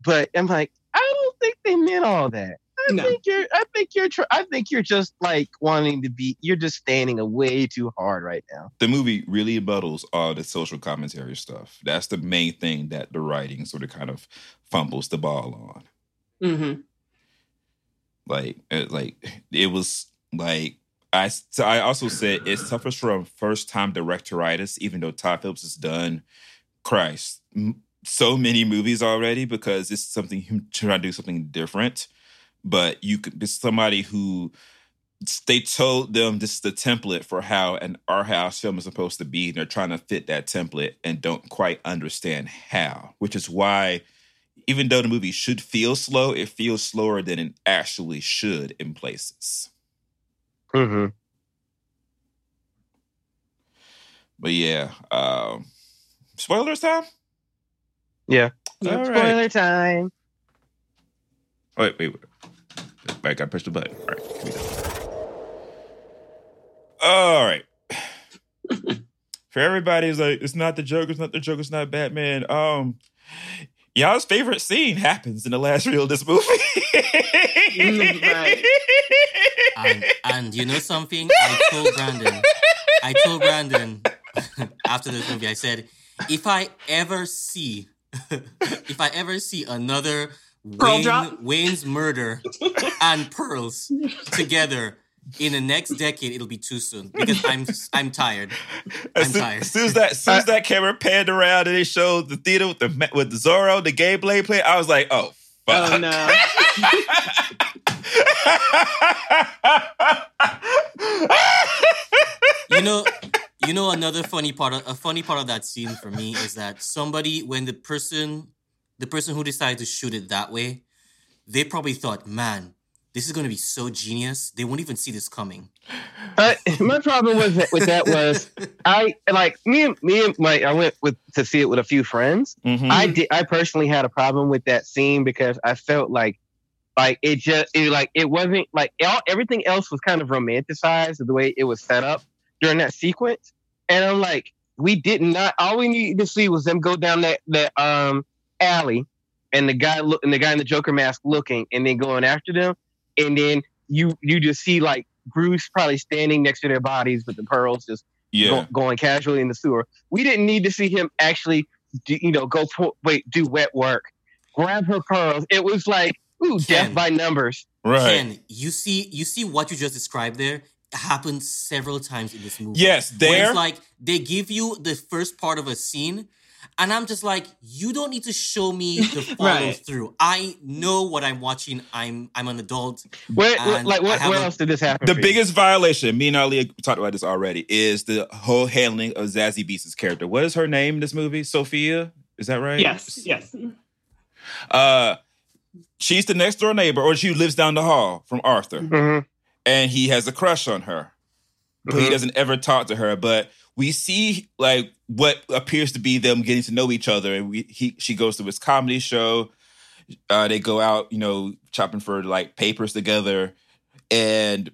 but I'm like, I don't think they meant all that. I No. think you're. I think you're. Tr- I think you're just like wanting to be. You're just standing a way too hard right now. the movie really muddles all the social commentary stuff. That's the main thing that the writing sort of kind of fumbles the ball on. Mm-hmm. Like, it, like it was like I. So I also said it suffers from first time directoritis, even though Todd Phillips has done, Christ, m- so many movies already because it's something him trying to do something different. But you could, it's somebody who they told them this is the template for how an art house film is supposed to be. And they're trying to fit that template and don't quite understand how, which is why, even though the movie should feel slow, it feels slower than it actually should in places. Mm-hmm. But yeah, um, spoilers time. Yeah. All right. Spoiler time. Wait, wait, wait. I got to push the button. All right, here we go. All right. For everybody, it's like it's not the Joker, it's not the Joker, it's not Batman. Um, y'all's favorite scene happens in the last reel of this movie. Mm, right. And, and you know something? I told Brandon. I told Brandon after this movie. I said, if I ever see, if I ever see another Pearl Wayne, drop? Wayne's murder and pearls together in the next decade, it'll be too soon because I'm I'm tired. As I'm soon, tired. as soon as that, as soon as that camera panned around and they showed the theater with the with the Zorro, the gay blade play, I was like, oh, oh fuck. Oh no. you know you know another funny part of, a funny part of that scene for me is that somebody when the person the person who decided to shoot it that way they probably thought man this is going to be so genius they won't even see this coming Uh, my problem was that, with that was I like me and me and my I went with to see it with a few friends. Mhm. I did. I personally had a problem with that scene because I felt like, like it just it, like it wasn't like all, everything else was kind of romanticized the way it was set up during that sequence, and I'm like, we did not. All we needed to see was them go down that that um alley, and the guy look and the guy in the Joker mask looking, and then going after them, and then you you just see like Bruce probably standing next to their bodies with the pearls just yeah. go, going casually in the sewer. We didn't need to see him actually, do, you know, go po- wait, do wet work, grab her pearls. It was like, ooh, death by numbers. Right. ken you see you see what you just described there happened several times in this movie Yes, where there. it's like they give you the first part of a scene and i'm just like you don't need to show me the follow Right. through i know what i'm watching i'm i'm an adult Where, like, what, where a- else did this happen? the biggest violation, me and Ali talked about this already, is the whole handling of Zazie Beetz' character. What is her name in this movie? Sophia? Is that right? yes. Yes. Uh, she's the next door neighbor, or she lives down the hall from Arthur, Mhm, and he has a crush on her. But he mhm. doesn't ever talk to her. But we see like what appears to be them getting to know each other, and we he she goes to his comedy show. Uh, they go out, you know, chopping for like papers together, and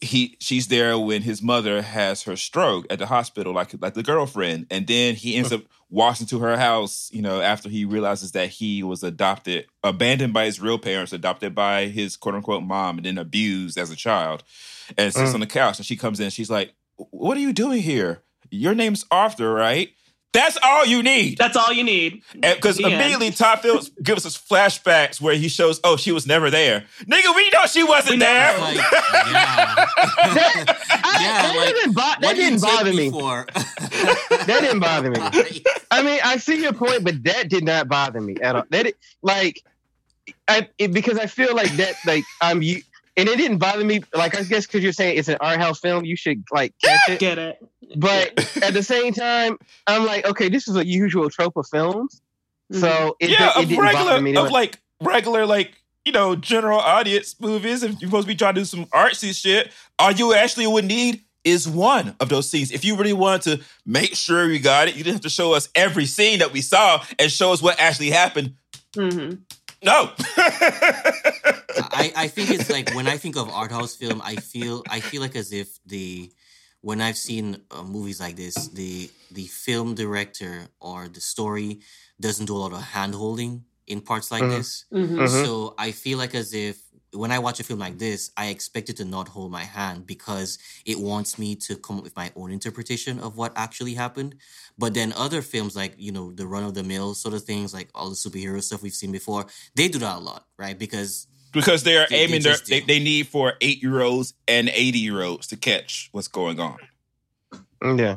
he she's there when his mother has her stroke at the hospital, like like the girlfriend, and then he ends up walks into her house, you know, after he realizes that he was adopted, abandoned by his real parents, adopted by his quote unquote mom, and then abused as a child, and sits Mm. on the couch, and she comes in, she's like, "What are you doing here? Your name's Arthur, right?" That's all you need. That's all you need. Because immediately Todd Phillips gives us flashbacks where he shows, oh, she was never there. Nigga, we know she wasn't We there. like yeah I- Yeah, that like, didn't, bo- that do you didn't bother me. for? That didn't bother me. I mean, I see your point, but that did not bother me at all. That it, like, I it, because I feel like that like I'm you, and it didn't bother me. Like I guess because you're saying it's an art house film, you should like catch it. Get it. But at the same time, I'm like, okay, this is a usual trope of films, Mm-hmm. so it, yeah, it of didn't bother regular, me. of like regular, like you know, general audience movies, if you're supposed to be trying to do some artsy shit, all you actually would need is one of those scenes. If you really wanted to make sure you got it, you didn't have to show us every scene that we saw and show us what actually happened. hmm No. I, I think it's like when I think of art house film, I feel I feel like as if the when I've seen uh, movies like this, the the film director or the story doesn't do a lot of hand holding in parts like Mhm. this. hmm Mhm. So I feel like as if when I watch a film like this, I expect it to not hold my hand because it wants me to come up with my own interpretation of what actually happened. But then other films like, you know, the run of the mill sort of things, like all the superhero stuff we've seen before, they do that a lot, right? Because because they are They- they aiming their, they, they need for eight year olds and 80 year olds to catch what's going on. Mm, yeah.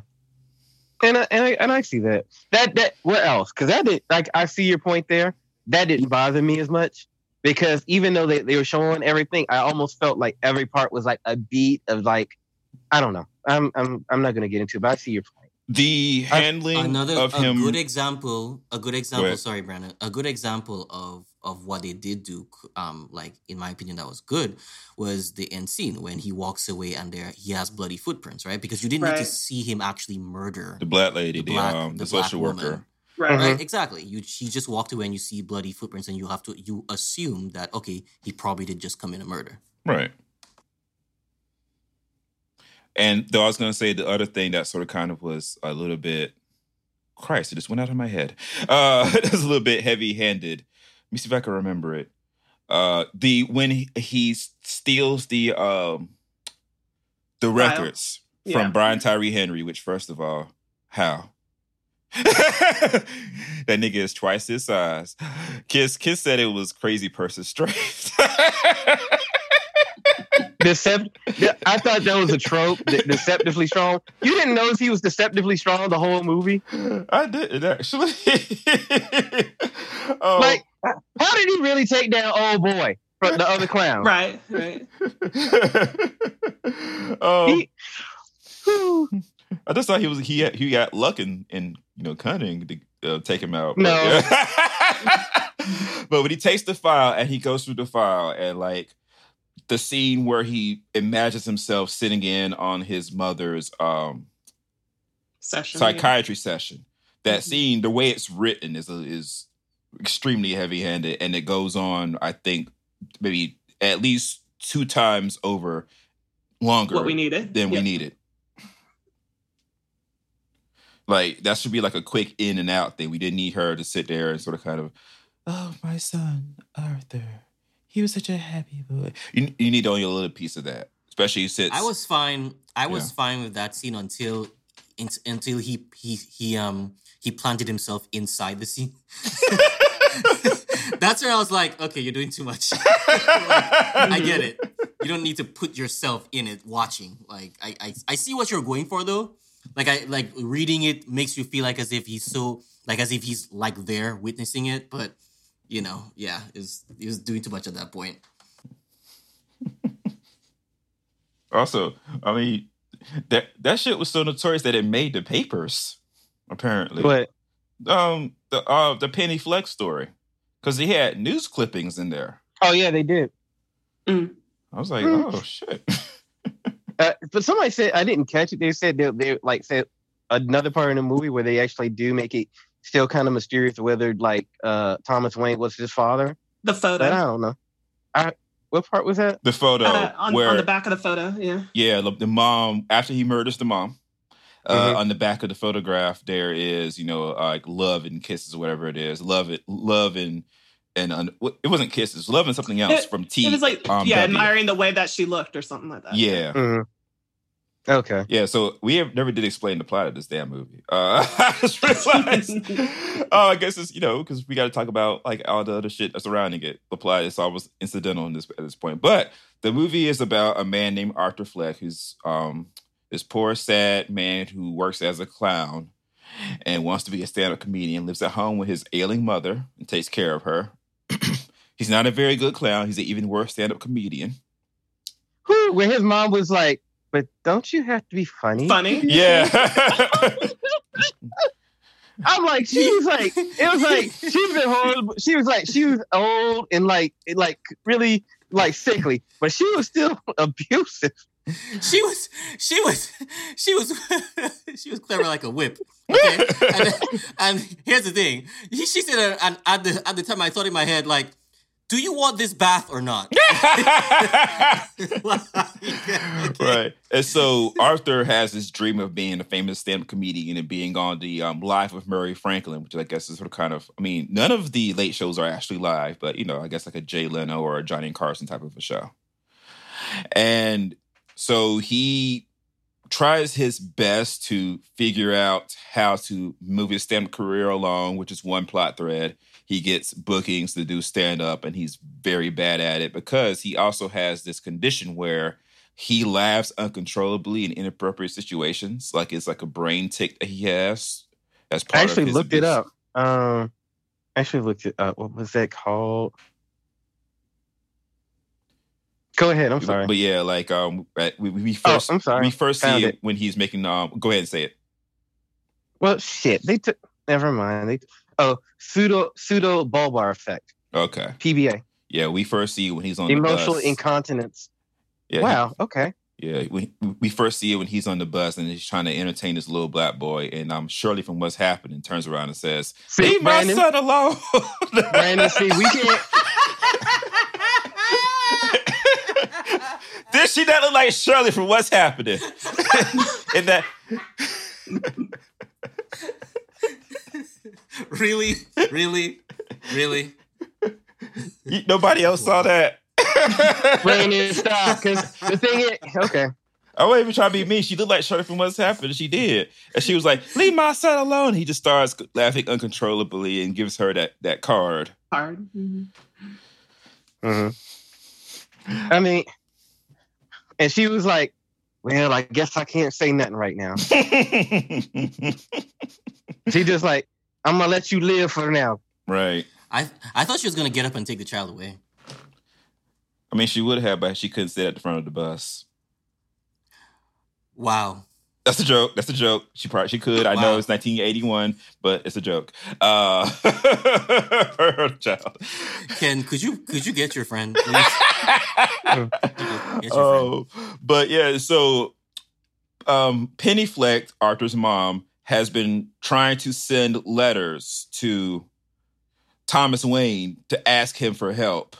And I, and I and I see that. That that what else? Because that did like I see your point there. That didn't bother me as much because even though they, they were showing everything, I almost felt like every part was like a beat of like I don't know. I'm I'm I'm not gonna get into it, but I see your point. The I- handling another of a him. good example a good example ahead. sorry brandon a good example of of what they did do um like in my opinion that was good was the end scene when he walks away and there he has bloody footprints right because you didn't need to see him actually murder the black lady, the the, black- um, the, the black social woman. worker. Right. Mhm. right exactly you he just walked away and you see bloody footprints and you have to you assume that okay he probably did just commit a murder Right. And though I was going to say the other thing that sort of kind of was a little bit, Christ, it just went out of my head. Uh, it was a little bit heavy handed. Let me see if I can remember it. Uh, the when he, he steals the um the File. records Yeah. from Brian Tyree Henry, which first of all, how? that nigga is twice his size. Kiss Kiss said it was crazy person strength. Decept- I thought that was a trope. de- deceptively strong. You didn't notice he was deceptively strong the whole movie. I didn't actually. oh, Like, how did he really take down old boy from the other clown? Right. Right. oh, He- I just thought he was he had, he got luck and in you know cunning to uh, take him out. But, No. yeah. but when he takes the file and he goes through the file and like the scene where he imagines himself sitting in on his mother's um Session. psychiatry session. That Mhm. scene, the way it's written, is is extremely heavy handed, and it goes on. I think maybe at least two times over longer What we needed. than we Yep. needed. Like that should be like a quick in and out thing. We didn't need her to sit there and sort of kind of, oh my son Arthur, he was such a happy boy. You you need only a little piece of that, especially since I was fine. I was Yeah. fine with that scene until in, until he he he um he planted himself inside the scene. That's where I was like, okay, you're doing too much. I get it. You don't need to put yourself in it watching. Like I, I I see what you're going for though. Like I like reading it makes you feel like as if he's so like as if he's like there witnessing it, but you know, yeah, is he was doing too much at that point. Also, I mean, that that shit was so notorious that it made the papers. Apparently, But um, the uh the Penny Fleck's story, because he had news clippings in there. oh yeah, they did. I was like, Mm. oh shit. Uh, but somebody said I didn't catch it. They said they they like said another part in the movie where they actually do make it still kind of mysterious whether like uh Thomas Wayne was his father. The photo. But I don't know. I what part was that? the photo Uh, on, where on the back of the photo. Yeah. yeah, the, the mom after he murders the mom. Uh, Mhm. On the back of the photograph, there is you know like love and kisses, whatever it is, love it, love and and un- it wasn't kisses, love and something else It- from T. it was like, um, yeah, W. admiring the way that she looked or something like that. Yeah, Mhm. Okay. yeah. So we have never did explain the plot of this damn movie. Uh, I just realized. oh, I guess it's you know because we got to talk about like all the other shit that's surrounding it. The plot is almost incidental in this at this point, but the movie is about a man named Arthur Fleck, who's um this poor, sad man who works as a clown and wants to be a stand-up comedian. Lives at home with his ailing mother and takes care of her. He's not a very good clown. He's an even worse stand-up comedian. Where his mom was like, but don't you have to be funny? Funny. Yeah. I'm like, she was like, it was like she's been horrible. She was like, she was old and like, like really like sickly, but she was still abusive. She was, she was, she was, she was clever like a whip. Okay, and, and here's the thing: she, she said, uh, at the at the time, I thought in my head like, "Do you want this bath or not?" right. And so Arthur has this dream of being a famous stand-up comedian and being on the um, Live with Murray Franklin, which I guess is sort of kind of. I mean, none of the late shows are actually live, but you know, I guess like a Jay Leno or a Johnny Carson type of a show. And so he tries his best to figure out how to move his stand-up career along, which is one plot thread. He gets bookings to do stand-up, and he's very bad at it because he also has this condition where he laughs uncontrollably in inappropriate situations. Like it's like a brain tick that he has. As part I actually looked it up. Um, actually looked it up. What was that called? Go ahead. I'm sorry. But yeah, like um, we, we Oh, first I'm sorry. we first Found see it. it when he's making um. Go ahead and say it. Well, shit. They took. Never mind. They. Oh, pseudo pseudo bulbar affect. Okay. PBA. Yeah, we first see when he's on Emotional the bus. incontinence. Yeah, he- wow. Okay. Yeah, we we first see it when he's on the bus and he's trying to entertain this little black boy, and I'm um, Shirley from what's happening turns around and says, See, "Leave my Brandon. son alone." Brandon, see, we can't. Did she not look like Shirley from what's happening? and that really, really, really. you- nobody else saw that. Brandon, stop. Because the thing is, okay. I wasn't even trying to be mean. She looked like Shirley from what's happening. She did, and she was like, "Leave my son alone." He just starts laughing uncontrollably and gives her that that card. Hard. Mhm. hmm I mean, and she was like, "Well, I guess I can't say nothing right now." She just like, "I'm gonna let you live for now." right. I I thought she was gonna get up and take the child away. I mean, she would have, but she couldn't sit at the front of the bus. Wow. That's a joke. That's a joke. She probably she could. I know it's 1981, but it's a joke. Uh, her child. Ken, could you could you get your friend? Please? Get your oh, but yeah. So, um, Penny Fleck, Arthur's mom, has been trying to send letters to Thomas Wayne to ask him for help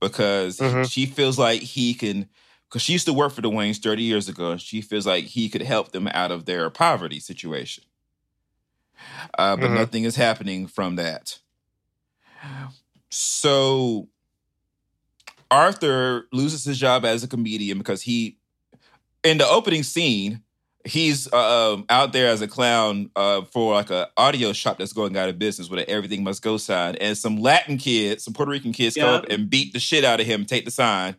because Mhm. she feels like he can. Because she used to work for the Waynes 30 years ago, and she feels like he could help them out of their poverty situation. Uh, but Mhm. nothing is happening from that. So Arthur loses his job as a comedian because he, in the opening scene, he's uh, um, out there as a clown uh, for like a audio shop that's going out of business with an everything must go sign, and some Latin kids, some Puerto Rican kids, come up and beat the shit out of him, take the sign.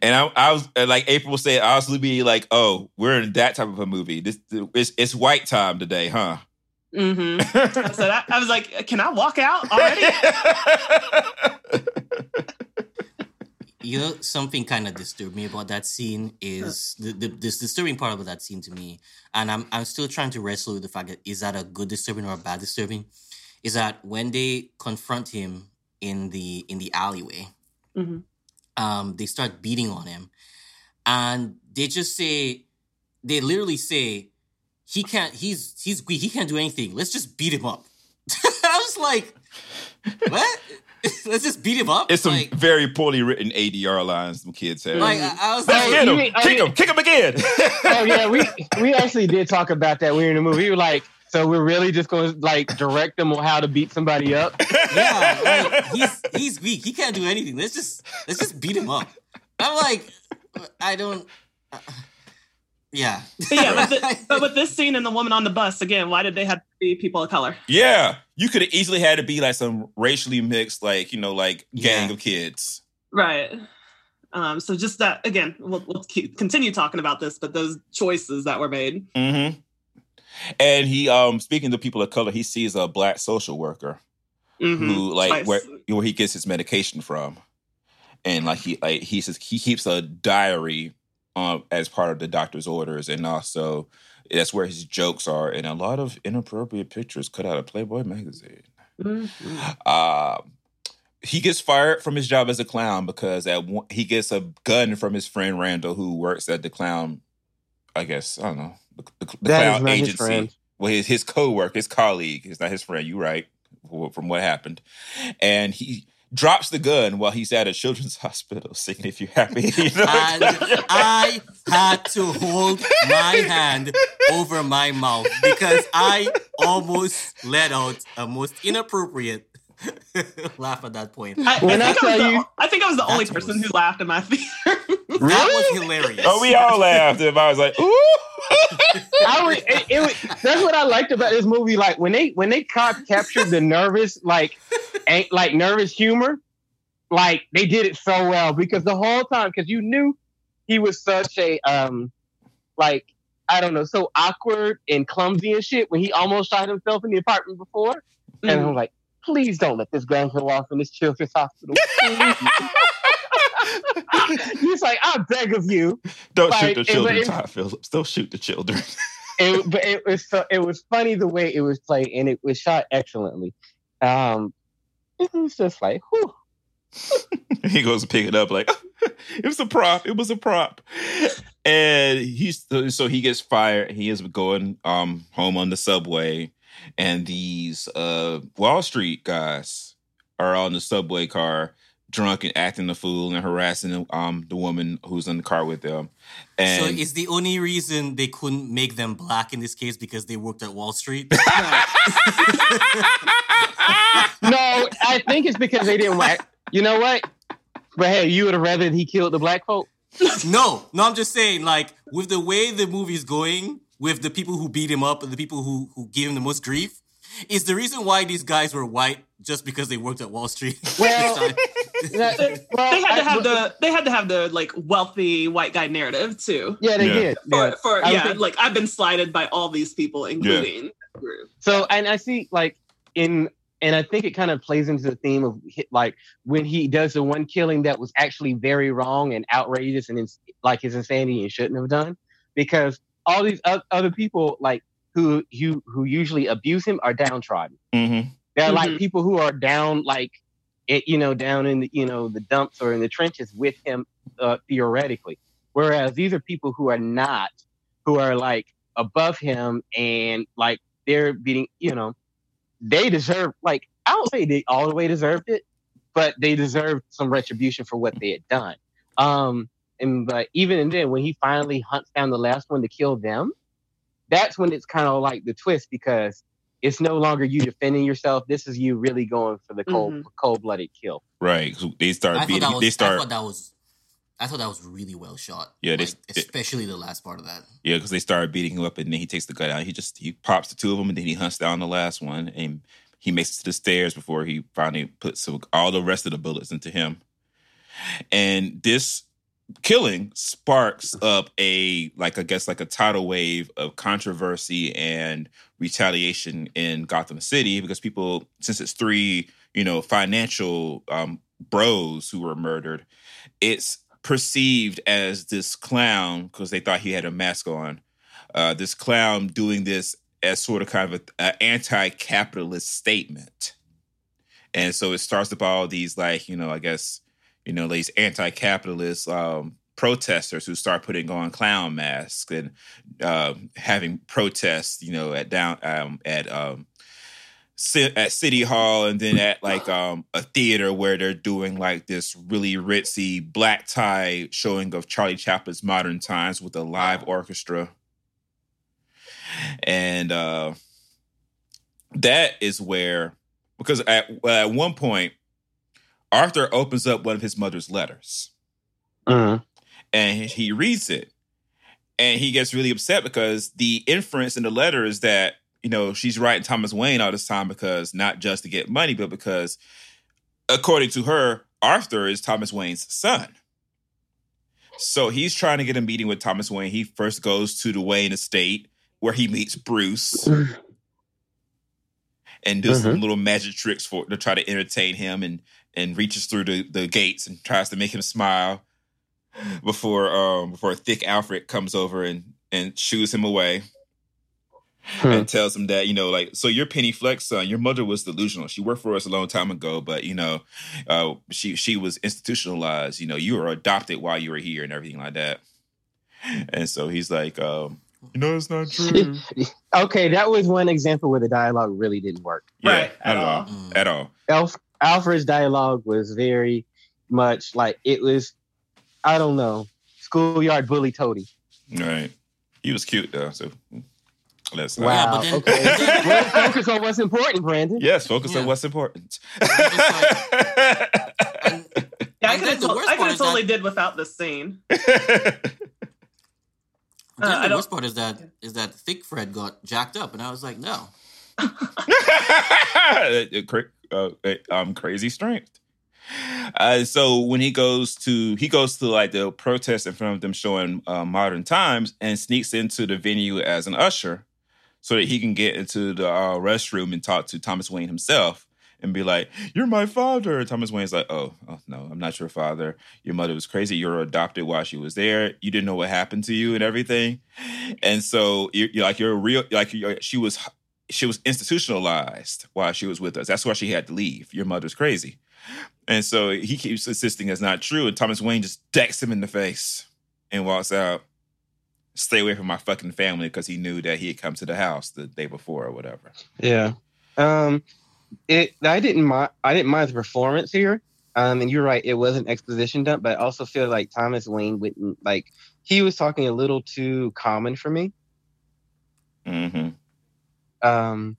And I, I was like April said, I was be like, "Oh, we're in that type of a movie. This it's, it's white time today, huh?" mm-hmm. so that, I was like, can I walk out already? You know, something kind of disturbed me about that scene is the, the this disturbing part about that scene to me, and I'm I'm still trying to wrestle with the fact that is that a good disturbing or a bad disturbing, is that when they confront him in the in the alleyway, Mhm. um, they start beating on him, and they just say, they literally say, he can't, he's he's weak, he can't do anything. Let's just beat him up. I was like, what? Let's just beat him up. it's some like, very poorly written ADR lines some kids have. like I, I was Let's like, get him, mean- kick yeah. him, kick him again. oh yeah, we we actually did talk about that. We were in the movie. We were like, so we're really just going to like direct them on how to beat somebody up. yeah, like, he's he's weak. He can't do anything. Let's just let's just beat him up. I'm like, I don't. uh, yeah. But yeah, but, the, but with this scene and the woman on the bus again, why did they have to be people of color? Yeah, you could have easily had to be like some racially mixed, like you know, like gang Yeah. of kids. Right. Um, so just that again, we'll, we'll keep, continue talking about this, but those choices that were made. Mm-hmm. And he, um, speaking to people of color, he sees a black social worker Mhm. who, like, Twice. where where he gets his medication from, and like he, like he says he keeps a diary, um, as part of the doctor's orders, and also That's where his jokes are, and a lot of inappropriate pictures cut out of Playboy magazine. Mm-hmm. Um, he gets fired from his job as a clown because at one, he gets a gun from his friend Randall, who works at the clown. I guess I don't know the, the, the clown his agency. friend. Well, his his co-worker, his colleague, is not his friend. You right from what happened, and he drops the gun while he's at a children's hospital, singing "If You're Happy." You know? And I had to hold my hand over my mouth because I almost let out a most inappropriate laugh at that point. I, When I, I think I, was tell the, you- I think I was the only person was- who laughed in my theater. That was hilarious. oh, we all laughed. And I was like, "Ooh!" I would, it, it would, that's what I liked about this movie. Like when they when they cap- captured the nervous, like ain't like nervous humor, like they did it so well because the whole time, because you knew he was such a um, like I don't know, so awkward and clumsy and shit when he almost shot himself in the apartment before, and Mm. I'm like, please don't let this guy go off in this children's hospital. please." He's like, I beg of you. Don't Like, shoot the children, it- Todd Phillips. Don't shoot the children. it, but it was so, it was funny the way it was played, and it was shot excellently. Um, it was just like, whew. he goes to pick it up like it was a prop. It was a prop. And he's so he gets fired. He is going um home on the subway, and these uh Wall Street guys are on the subway car, drunk and acting a fool and harassing um the woman who's in the car with them. And so is the only reason they couldn't make them black in this case because they worked at Wall Street? no, I think it's because they didn't want. You know what? But hey, you would have rather he killed the black folk. no, no, I'm just saying, like, with the way the movie's going, with the people who beat him up and the people who who gave him the most grief, is the reason why these guys were white just because they worked at Wall Street. Well, That- well, they had to I- have the they had to have the like wealthy white guy narrative too. Yeah, they Yeah. did. For, Yeah. for yeah, think- like I've been slighted by all these people, including that group. So, and I see like in, and I think it kind of plays into the theme of like when he does the one killing that was actually very wrong and outrageous and it's like his insanity and shouldn't have done because all these o- other people like who who who usually abuse him are downtrodden. Mhm. They're like Mhm. people who are down like it, you know down in the you know the dumps or in the trenches with him uh, theoretically. Whereas these are people who are not, who are like above him and like they're beating, you know, they deserve like I don't say they all the way deserved it, but they deserved some retribution for what they had done. Um, and but even then, when he finally hunts down the last one to kill them, that's when it's kind of like the twist because it's no longer you defending yourself. This is you really going for the cold Mhm. cold blooded kill. Right. They start thought beating. that was. they I start. thought that was. I thought that was really well shot. Yeah, they- like, they- especially the last part of that. Yeah, because they started beating him up, and then he takes the gun out. He just he pops the two of them, and then he hunts down the last one, and he makes it to the stairs before he finally puts some, all the rest of the bullets into him. And this killing sparks up a like I guess like a tidal wave of controversy and retaliation in Gotham City because people, since it's three, you know, financial um, bros who were murdered, it's perceived as this clown because they thought he had a mask on. Uh, this clown doing this as sort of kind of an anti-capitalist statement, and so it starts up all these like you know I guess you know these anti-capitalist um, protesters who start putting on clown masks and uh, having protests you know at down um, at um, at City Hall and then at like um a theater where they're doing like this really ritzy black tie showing of Charlie Chaplin's Modern Times with a live orchestra. And uh that is where because at at one point Arthur opens up one of his mother's letters. Mhm. and he reads it. And he gets really upset because the inference in the letter is that you know she's writing thomas wayne all this time because not just to get money but because according to her arthur is thomas wayne's son. So he's trying to get a meeting with thomas wayne. He first goes to the wayne estate where he meets bruce and does some little magic tricks for to try to entertain him and and reaches through the, the gates and tries to make him smile before um before thick alfred comes over and and shoos him away Hmm. and tells him that you know like so you're Penny Fleck's son. Your mother was delusional. She worked for us a long time ago, but you know, uh, she she was institutionalized. You know, you were adopted while you were here and everything like that. And so he's like, um, you know, it's not true. Okay, that was one example where the dialogue really didn't work. Yeah, Right, at at all, all. At all. Alf, Alfred's dialogue was very much like it was, I don't know, schoolyard bully toady. Right. He was cute though. So let's not. Wow. but then- okay. well, focus on what's important, Brandon. Yes, focus on what's important. Yeah, I could have the worst I could have is totally that- did without this scene. then Uh, the don't- worst part is that is that Thick Fred got jacked up, and I was like, no. Uh, um, crazy strength. Uh, so when he goes to he goes to like the protest in front of them showing uh, modern times and sneaks into the venue as an usher so that he can get into the uh, restroom and talk to Thomas Wayne himself and be like, "You're my father." Thomas Wayne's like, "Oh, oh no, I'm not your father. Your mother was crazy. You were adopted while she was there. You didn't know what happened to you and everything." And so you're, you're like you're real like you're, she was she was institutionalized while she was with us. That's why she had to leave. Your mother's crazy. And so he keeps insisting it's not true. And Thomas Wayne just decks him in the face and walks out. Stay away from my fucking family because he knew that he had come to the house the day before or whatever. Yeah. Um, it. I didn't mind. I didn't mind the performance here. Um, and you're right. It was an exposition dump, but I also feel like Thomas Wayne wouldn't like. He was talking a little too common for me. Mm-hmm. Um,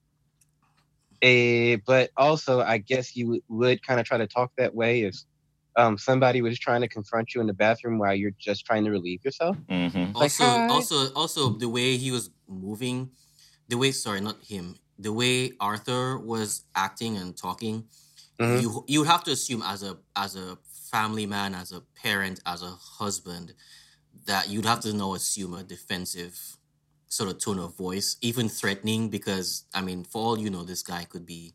eh, but also, I guess you would, would kind of try to talk that way if um, somebody was trying to confront you in the bathroom while you're just trying to relieve yourself. Mm-hmm. Also, hi. also, also the way he was moving, the way sorry, not him, the way Arthur was acting and talking, Mhm. you you would have to assume as a as a family man, as a parent, as a husband, that you'd have to know assume a defensive sort of tone of voice, even threatening, because I mean, for all you know, this guy could be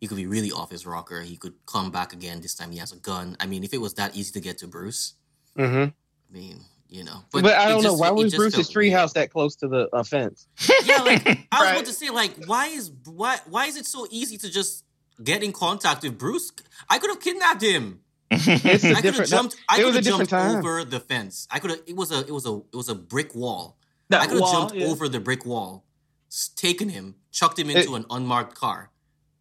he could be really off his rocker. He could come back again. This time he has a gun. I mean, if it was that easy to get to Bruce, Mm-hmm. I mean, you know. But, I don't know why was Bruce's treehouse that close to the uh, fence. Yeah, like I was Right. about to say, like, why is why why is it so easy to just get in contact with Bruce? I could have kidnapped him. It's a I could have different. jumped. I could have jumped time. over the fence. I could have. It was a. It was a. It was a brick wall. That I could have jumped yeah. over the brick wall, taken him, chucked him into an unmarked car.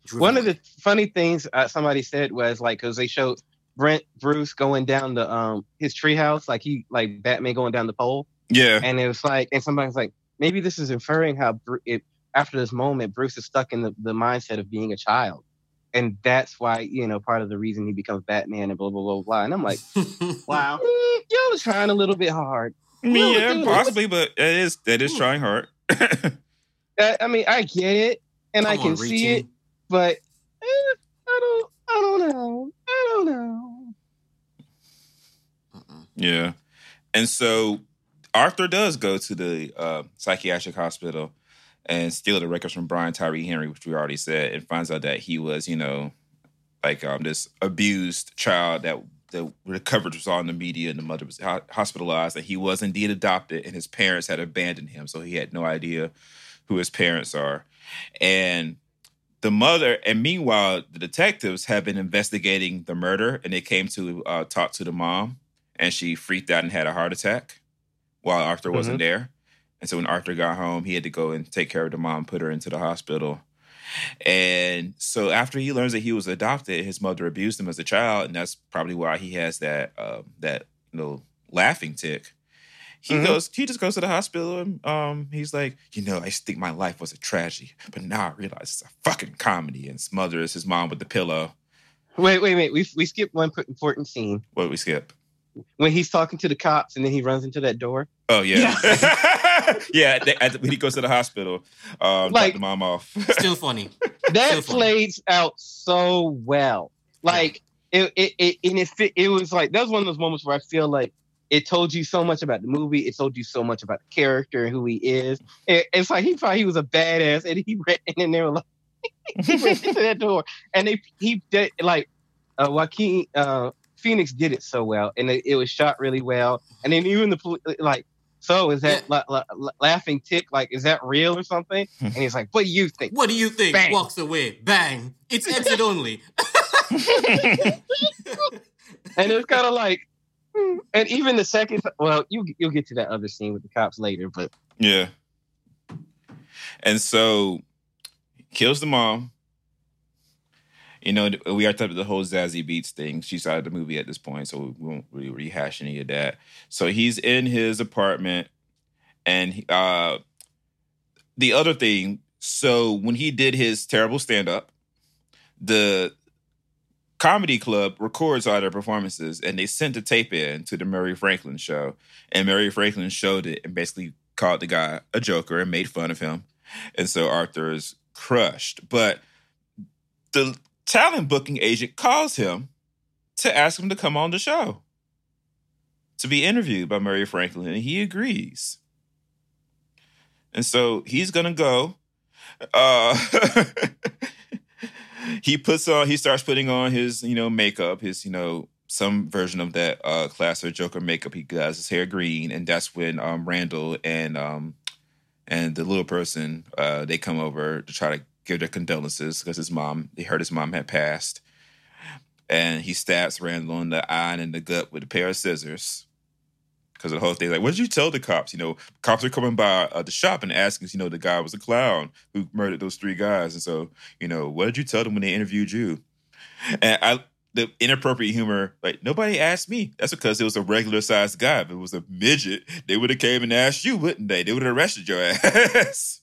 driven One of the funny things uh, somebody said was like because they showed Brent Bruce going down the um his treehouse like he like Batman going down the pole, yeah. and it was like and somebody's like maybe this is inferring how Bru- it, after this moment Bruce is stuck in the, the mindset of being a child, and that's why you know part of the reason he becomes Batman and blah blah blah blah. And I'm like, Wow. mm, y'all was trying a little bit hard. I mean, Well, yeah, dude, possibly, but it is that is trying hard. I mean, I get it and I can on, see it, but eh, I don't, I don't know, I don't know. Yeah. And so Arthur does go to the uh, psychiatric hospital and steal the records from Brian Tyree Henry, which we already said, and finds out that he was, you know, like um, this abused child that the, the coverage was all in the media and the mother was ho- hospitalized, and he was indeed adopted, and his parents had abandoned him, so he had no idea who his parents are. And the mother, and meanwhile, the detectives have been investigating the murder, and they came to uh, talk to the mom, and she freaked out and had a heart attack while Arthur wasn't there. And so when Arthur got home, he had to go and take care of the mom, put her into the hospital. And so after he learns that he was adopted, his mother abused him as a child, and that's probably why he has that uh, that know laughing tic. He Mhm. goes, he just goes to the hospital and um, he's like, you know, I used to think my life was a tragedy, but now I realize it's a fucking comedy. And his mother is his mom with the pillow. Wait, wait, wait. We we skipped one important scene What did we skip? when he's talking to the cops and then he runs into that door. Oh yeah, yeah. they, at the- when he goes to the hospital, um, Like- the mom off. Still funny. That So funny. plays out so well. Like it, it, it, and it fit. It was like that was one of those moments where I feel like it told you so much about the movie. It told you so much about the character and who he is. It, it's like he thought he was a badass, and he ran in there and they were like he ran into that door, and they he did like uh, Joaquin uh, Phoenix did it so well, and it, it was shot really well. And then even the like so is that la- la- la- laughing tic like is that real or something? And he's like, what do you think? What do you think? Bang. Walks away. Bang. It's exit only. And it's kind of like, hmm. and even the second, well, you you'll get to that other scene with the cops later, but Yeah. And so kills the mom. You know, we are talking about the whole Zazie Beetz thing. She's out of the movie at this point, so we won't really rehash any of that. So he's in his apartment, and uh, the other thing. So when he did his terrible stand up, the comedy club records all their performances, and they sent a tape in to the Murray Franklin show, and Murray Franklin showed it and basically called the guy a joker and made fun of him. And so Arthur is crushed. But the talent booking agent calls him to ask him to come on the show to be interviewed by Murray Franklin, and he agrees. And so he's gonna go. Uh, he puts on, he starts putting on his, you know, makeup, his, you know, some version of that uh class or Joker makeup. He does his hair green, and that's when um Randall and um and the little person uh they come over to try to give their condolences because his mom they heard his mom had passed. And he stabs Randall in the eye and in the gut with a pair of scissors. Because the whole thing, like, what did you tell the cops? You know, cops are coming by uh, the shop and asking, you know, the guy was a clown who murdered those three guys. And so, you know, what did you tell them when they interviewed you? And I, the inappropriate humor, like nobody asked me. That's because it was a regular sized guy. If it was a midget, they would have came and asked you, wouldn't they? They would have arrested your ass.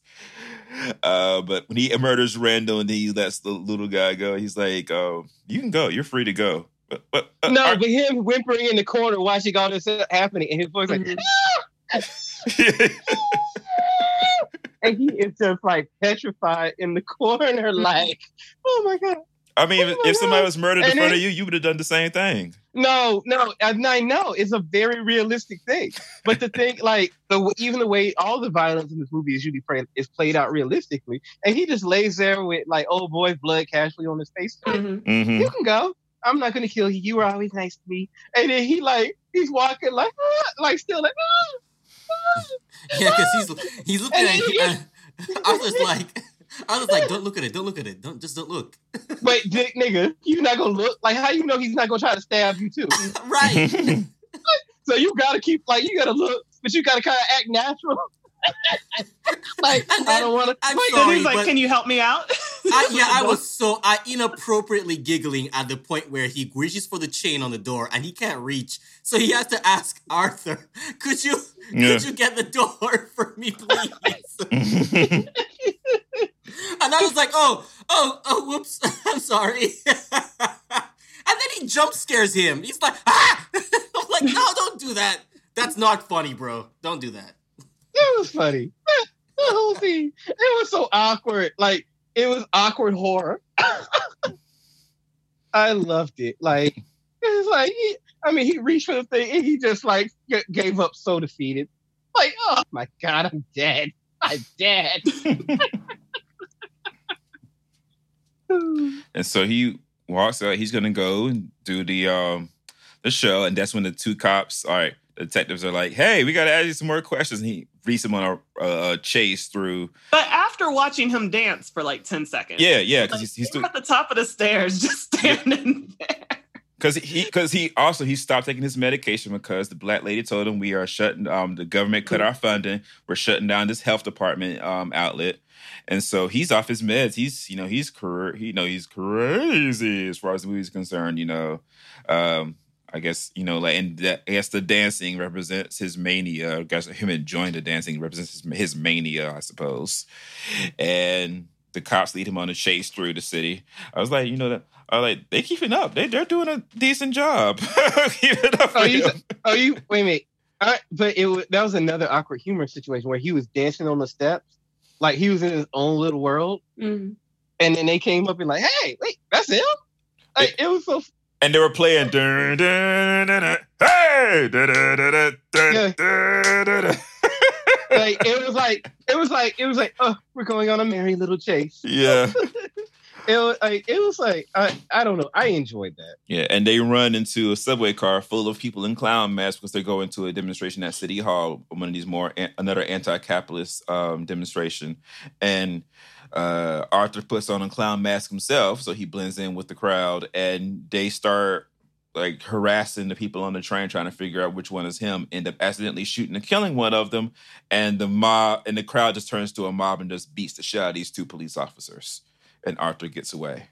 Uh, but when he murders Randall and he lets the little guy go, he's like, "Oh, you can go. You're free to go." But, but uh, no, Ar- but him whimpering in the corner watching all this happening, and his voice like, and he is just like petrified in the corner, like, oh my god. I mean, if, if somebody was murdered in front of you, you would have done the same thing. No, no, I, I know it's a very realistic thing, but the thing, like, the even the way all the violence in this movie is usually played, is played out realistically, and he just lays there with like old boy's blood casually on his face. Mhm. hmm You can go. I'm not gonna kill you. You were always nice to me. And then he like he's walking like "Ah," like still like "Ah." Yeah, because he's he's looking And at. he- Uh, I was like, I was like, don't look at it, don't look at it, don't just don't look. Wait, dick nigga, you not gonna look like how you know he's not gonna try to stab you too. right. So you gotta keep like you gotta look, but you gotta kind of act natural. like And I don't want to. I'm And sorry, he's like, "Can you help me out?" I, yeah, I was so I inappropriately giggling at the point where he reaches for the chain on the door and he can't reach, so he has to ask Arthur, "Could you Yeah. could you get the door for me, please?" And I was like, "Oh, oh, oh, whoops, I'm sorry." and then he jump scares him. He's like, "Ah!" I'm like, "No, don't do that. That's not funny, bro. Don't do that." It was funny. The whole thing. It was so awkward. Like it was awkward horror. I loved it. Like it's like he, I mean, he reached for the thing and he just like g- gave up so defeated. Like, oh my god, I'm dead. I'm dead. And so he walks out. He's gonna go and do the um the show, and that's when the two cops, all right, the detectives are like, "Hey, we gotta ask you some more questions." And he reads him on a, chase through. But after watching him dance for like ten seconds, Yeah, yeah, because like, he's he's you're at the top of the stairs, just standing there. because he because he also he stopped taking his medication because the black lady told him we are shutting um the government cut our funding. We're shutting down this health department um outlet. And so he's off his meds. He's, you know, he's cra- he, you know, he's crazy as far as the movie's concerned. You know, um, I guess you know, like, and that, I guess the dancing represents his mania. I guess him enjoying the dancing represents his, his mania, I suppose. And the cops lead him on a chase through the city. I was like, you know, that I like they keeping up. They they're doing a decent job. Oh, you, oh, you wait a minute. I, but it was, that was another awkward humor situation where he was dancing on the steps, like he was in his own little world, Mm. and then they came up and like, hey, wait, that's him. Like it was so and they were playing. Dun, dun, dun, dun, hey, dun, dun, dun, dun, dun, Yeah. dun, dun, dun. like it was like it was like it was like oh we're going on a merry little chase Yeah. it was like it was like I, I don't know. I enjoyed that. Yeah, and they run into a subway car full of people in clown masks because they're going to a demonstration at City Hall, one of these more another anti-capitalist um, demonstration, and uh, Arthur puts on a clown mask himself, so he blends in with the crowd, and they start like harassing the people on the train, trying to figure out which one is him. End up accidentally shooting and killing one of them, and the mob and the crowd just turns to a mob and just beats the shit out of these two police officers and Arthur gets away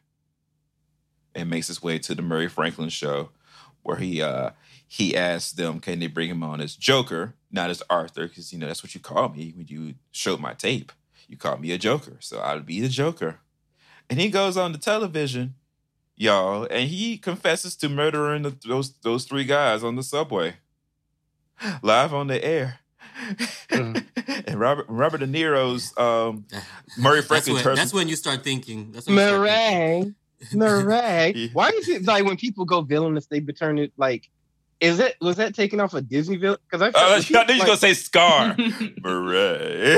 and makes his way to the Murray Franklin show where he uh he asks them can they bring him on as Joker, not as Arthur, because you know that's what you call me when you showed my tape. You called me a Joker, so I'll be the Joker. And he goes on the television, y'all, and he confesses to murdering the, those those three guys on the subway, live on the air. Mm. and Robert Robert De Niro's um, Murray Franklin. That's when, that's when, you start thinking. That's Murray. Murray. Why is it like when people go villainous, they turn it like? Is it was that taken off a of Disney villain? Because I, uh, I knew you were gonna say Scar. Murray.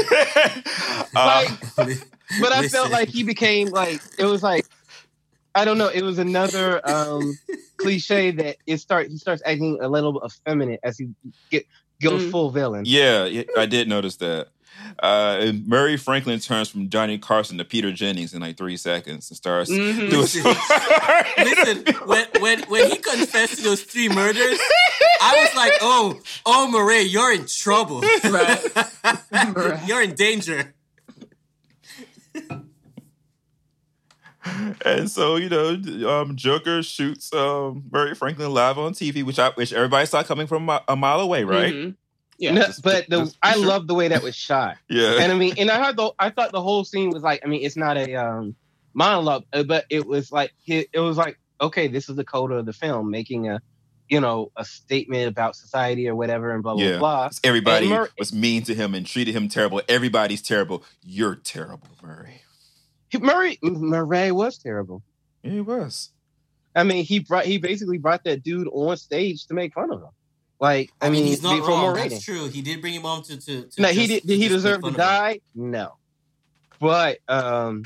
uh, but I felt like he became like it was like I don't know. It was another um, cliche that it start he starts acting a little effeminate as he get goes mm. full villain. Yeah, I did notice that. Uh, Murray Franklin turns from Johnny Carson to Peter Jennings in like three seconds and starts mm-hmm. doing. Listen, when, when when he confessed to those three murders, I was like, "Oh, oh, Murray, you're in trouble. Right. you're in danger." and so you know, um, Joker shoots um, Murray Franklin live on TV, which I which everybody saw coming from a mile away, right? Mm-hmm. Yeah, no, just, but the, just, I sure. love the way that was shot. yeah, and I mean, and I heard the I thought the whole scene was like, I mean, it's not a um, monologue, uh, but it was like it, it was like, okay, this is the code of the film, making a you know, a statement about society or whatever, and blah blah yeah. blah. Everybody Mur- was mean to him and treated him terrible. Everybody's terrible. You're terrible, Murray. Murray Murray was terrible. Yeah, he was. I mean, he brought he basically brought that dude on stage to make fun of him. Like, I, I mean, mean, he's not wrong. That's true. He did bring him on to to. to no, just, he did. Did he deserve to die? No, but um,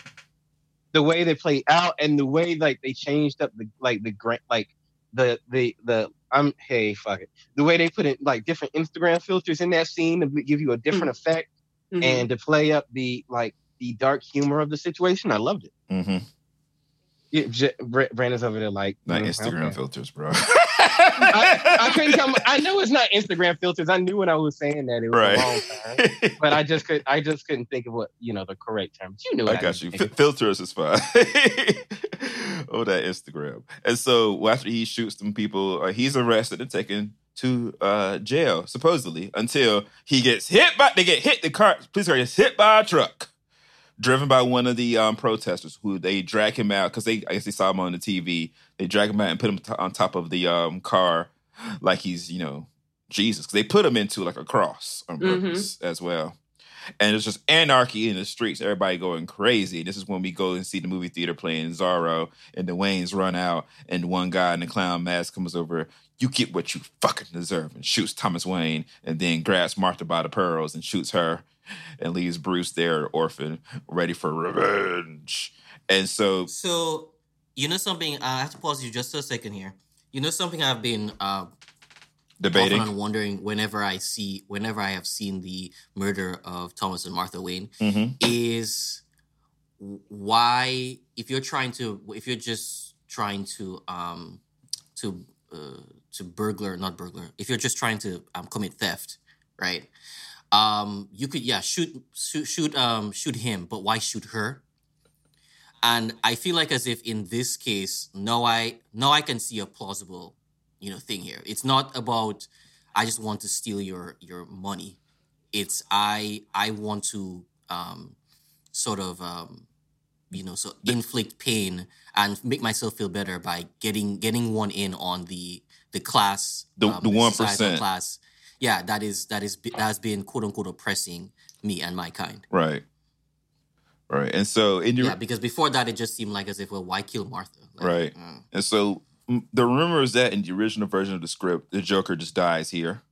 the way they played out and the way like they changed up the like the grant like the the the I'm hey fuck it the way they put it like different Instagram filters in that scene to give you a different mm-hmm. effect mm-hmm. and to play up the like the dark humor of the situation. I loved it. Mm-hmm. Yeah, J- Brandon's over there like not mm, Instagram okay. filters, bro. I, I, couldn't come. I know it's not Instagram filters. I knew when I was saying that it was right. a long time, but I just could. I just couldn't think of what you know the correct term. You knew. It. I got you. F- filters is fine. oh, that Instagram. And so after he shoots some people, uh, he's arrested and taken to uh, jail supposedly until he gets hit by. They get hit. The car, police car gets hit by a truck driven by one of the um, protesters who they drag him out because they I guess they saw him on the TV. They drag him out and put him t- on top of the um, car like he's you know Jesus because they put him into like a cross on mm-hmm. purpose mm-hmm. as well. And it's just anarchy in the streets, everybody going crazy. This is when we go and see the movie theater playing Zorro, and the Waynes run out, and one guy in the clown mask comes over. You get what you fucking deserve, and shoots Thomas Wayne, and then grabs Martha by the pearls and shoots her and leaves Bruce there, orphan, ready for revenge. And so, so you know something. Uh, I have to pause you just a second here. You know something I've been uh, debating and wondering whenever I see, whenever I have seen the murder of Thomas and Martha Wayne, mm-hmm. is why if you're trying to, if you're just trying to, um, to, uh, to burglar, not burglar, if you're just trying to um, commit theft, right? Um, you could yeah shoot shoot shoot um shoot him, but why shoot her? And I feel like as if in this case, no, I no, I can see a plausible, you know, thing here. It's not about I just want to steal your your money. It's I I want to um, sort of um, you know so inflict pain and make myself feel better by getting getting one in on the the class the um, the one percent class yeah, that is that is that has been quote unquote oppressing me and my kind. Right. Right. And so in your Yeah, because before that it just seemed like as if well, why kill Martha? Like, right. Uh, and so the rumor is that in the original version of the script, the Joker just dies here.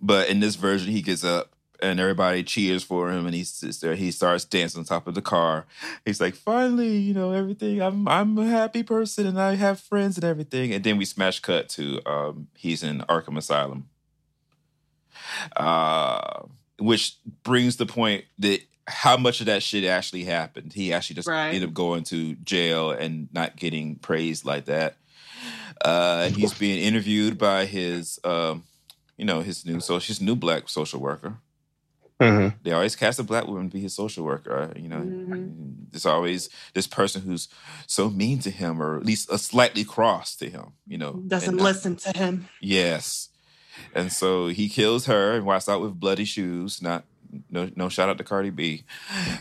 But in this version, he gets up and everybody cheers for him, and he sits there. He starts dancing on top of the car. He's like, "Finally, you know everything. I'm I'm a happy person, and I have friends and everything." And then we smash cut to um, he's in Arkham Asylum, uh, which brings the point that how much of that shit actually happened. He actually just Right. ended up going to jail and not getting praised like that. Uh, he's being interviewed by his, um, you know, his new social, his new black social worker. Mhm. They always cast a black woman to be his social worker. uh, You know, Mhm. there's always this person who's so mean to him, or at least a slightly cross to him. You know, Doesn't and not- listen to him. Yes, and so he kills her and walks out with bloody shoes. Not no no shout out to Cardi B.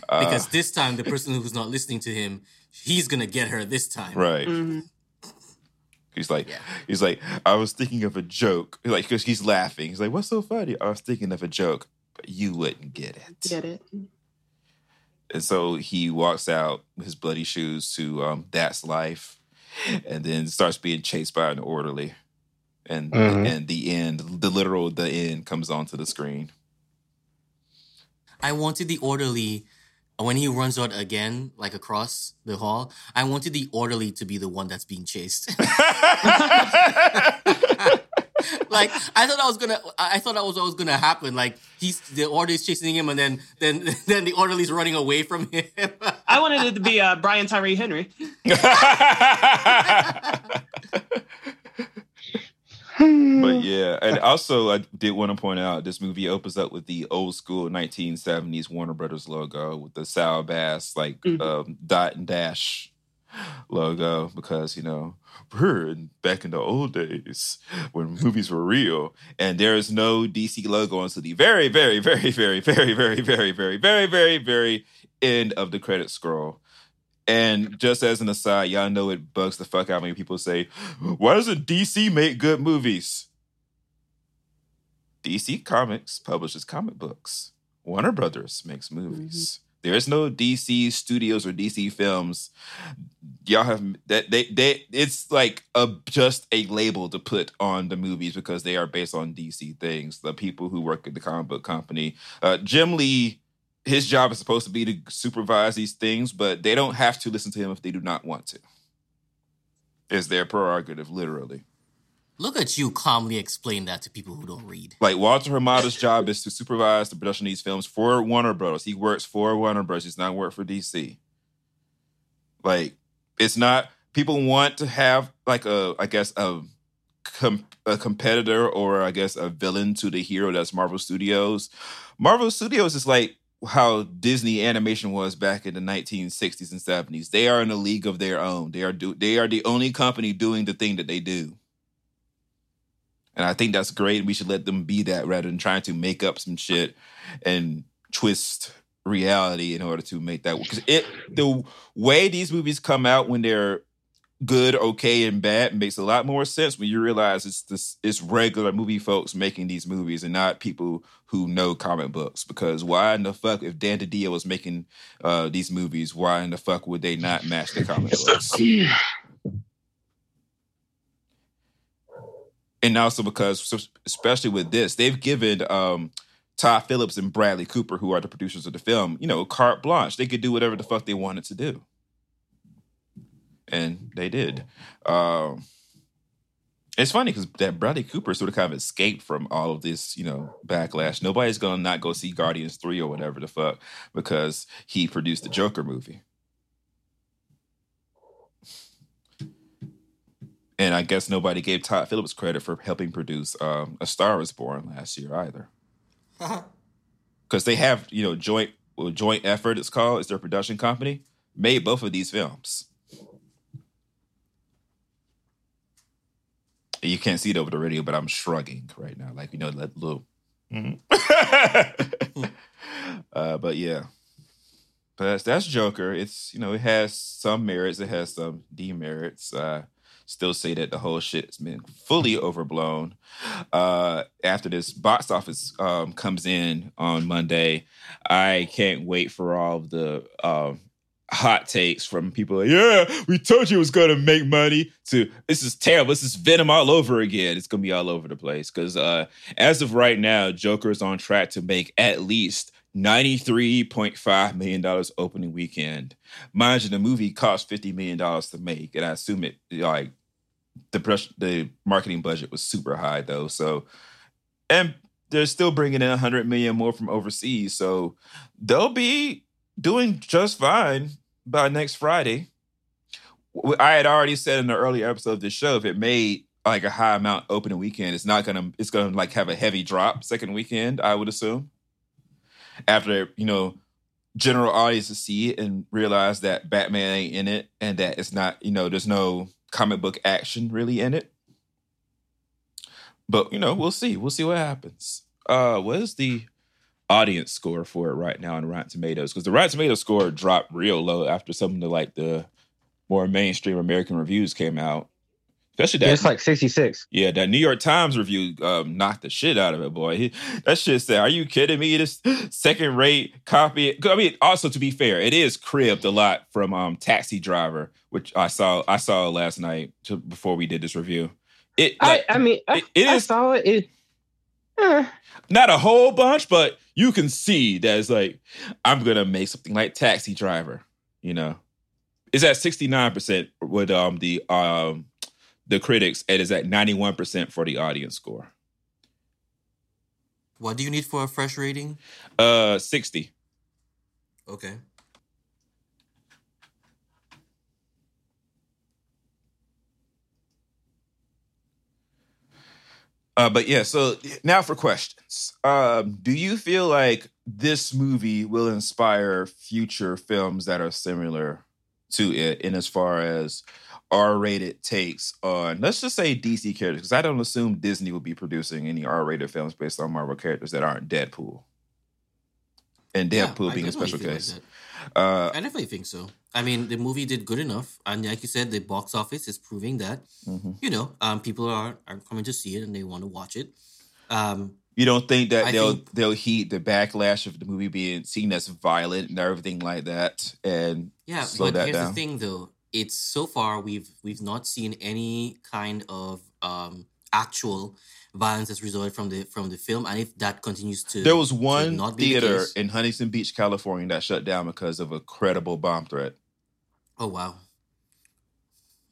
Uh, Because this time, the person who's not listening to him, he's gonna get her this time. right. Mhm. He's like, Yeah. he's like, I was thinking of a joke, like because he's laughing. He's like, "What's so funny?" I was thinking of a joke, but you wouldn't get it. Get it? And so he walks out with his bloody shoes to um, That's Life, and then starts being chased by an orderly. And Mhm. and the end, the literal the end comes onto the screen. I wanted the orderly when he runs out again, like across the hall. I wanted the orderly to be the one that's being chased. like I thought I was gonna. I I thought that was what was gonna happen. Like he's the orderly's chasing him, and then then then the orderly's running away from him. I wanted it to be uh, Brian Tyree Henry. but yeah, and also I did want to point out this movie opens up with the old school 1970s Warner Brothers logo with the Saul Bass like Mhm. um, dot and dash logo because you know we're back in the old days when movies were real, and there is no DC logo until the very, very, very, very, very, very, very, very, very, very, very end of the credit scroll. And just as an aside, y'all know it bugs the fuck out of me. when People say, "Why doesn't DC make good movies?" DC Comics publishes comic books. Warner Brothers makes movies. There's no DC studios or DC films. Y'all have that they they it's like a just a label to put on the movies because they are based on DC things. The people who work at the comic book company, uh, Jim Lee, his job is supposed to be to supervise these things, but they don't have to listen to him if they do not want to. It's their prerogative, literally. Look at you calmly explain that to people who don't read. Like Walter Hamada's job is to supervise the production of these films for Warner Brothers. He works for Warner Brothers. He's not work for DC. Like it's not. People want to have like a, I guess a, com- a competitor or I guess a villain to the hero that's Marvel Studios. Marvel Studios is like how Disney animation was back in the 1960s and 70s. They are in a league of their own. They are do they are the only company doing the thing that they do. And I think that's great. We should let them be that rather than trying to make up some shit and twist reality in order to make that because it the way these movies come out when they're good, okay, and bad makes a lot more sense when you realize it's this it's regular movie folks making these movies and not people who know comic books. Because why in the fuck if Dan DiDio was making uh these movies, why in the fuck would they not match the comic books? and also because especially with this they've given um todd phillips and bradley cooper who are the producers of the film you know carte blanche they could do whatever the fuck they wanted to do and they did um it's funny because that Bradley Cooper sort of kind of escaped from all of this, you know, backlash. Nobody's gonna not go see Guardians 3 or whatever the fuck because he produced the Joker movie. And I guess nobody gave Todd Phillips credit for helping produce um, A Star Is Born last year either, because they have you know joint well, joint effort. It's called. It's their production company made both of these films. You can't see it over the radio, but I'm shrugging right now, like you know that little. Mhm. uh, but yeah, but that's, that's Joker. It's you know it has some merits, it has some demerits. Uh, still say that the whole shit has been fully overblown. Uh, after this box office um, comes in on Monday, I can't wait for all of the. Um, hot takes from people like, yeah, we told you it was going to make money to this is terrible. This is Venom all over again. It's going to be all over the place. Because uh, as of right now, Joker is on track to make at least $93.5 million opening weekend. Mind you, the movie cost $50 million to make. And I assume it, like, the, the marketing budget was super high, though. So, and they're still bringing in 100 million more from overseas. So they'll be doing just fine by next Friday. I had already said in the earlier episode of the show, if it made like a high amount opening weekend, it's not gonna it's gonna like have a heavy drop second weekend, I would assume. After, you know, general audiences see it and realize that Batman ain't in it and that it's not, you know, there's no comic book action really in it. But you know, we'll see. We'll see what happens. Uh what is the audience score for it right now on Rotten Tomatoes because the Rotten Tomatoes score dropped real low after some of the like the more mainstream American reviews came out. Especially that, it's like sixty six. Yeah, that New York Times review um, knocked the shit out of it, boy. He, that shit said, "Are you kidding me? This second rate copy." I mean, also to be fair, it is cribbed a lot from um, Taxi Driver, which I saw I saw last night to, before we did this review. It, like, I, I mean, I, it, it I is, saw it. it eh. Not a whole bunch, but you can see that it's like, I'm gonna make something like Taxi Driver, you know. It's at 69% with um the um the critics, and is at 91% for the audience score. What do you need for a fresh rating? Uh 60. Okay. Uh, but yeah, so now for questions. Um, do you feel like this movie will inspire future films that are similar to it in as far as R-rated takes on let's just say DC characters? Because I don't assume Disney will be producing any R-rated films based on Marvel characters that aren't Deadpool. And Deadpool yeah, being a special case. Like uh, I definitely think so. I mean, the movie did good enough, and like you said, the box office is proving that. Mm-hmm. You know, um, people are are coming to see it and they want to watch it. Um, you don't think that I they'll think, they'll heed the backlash of the movie being seen as violent and everything like that, and yeah. but here's down? the thing, though: it's so far we've we've not seen any kind of um, actual violence that's resulted from the from the film, and if that continues to there was one theater the in Huntington Beach, California, that shut down because of a credible bomb threat. Oh wow.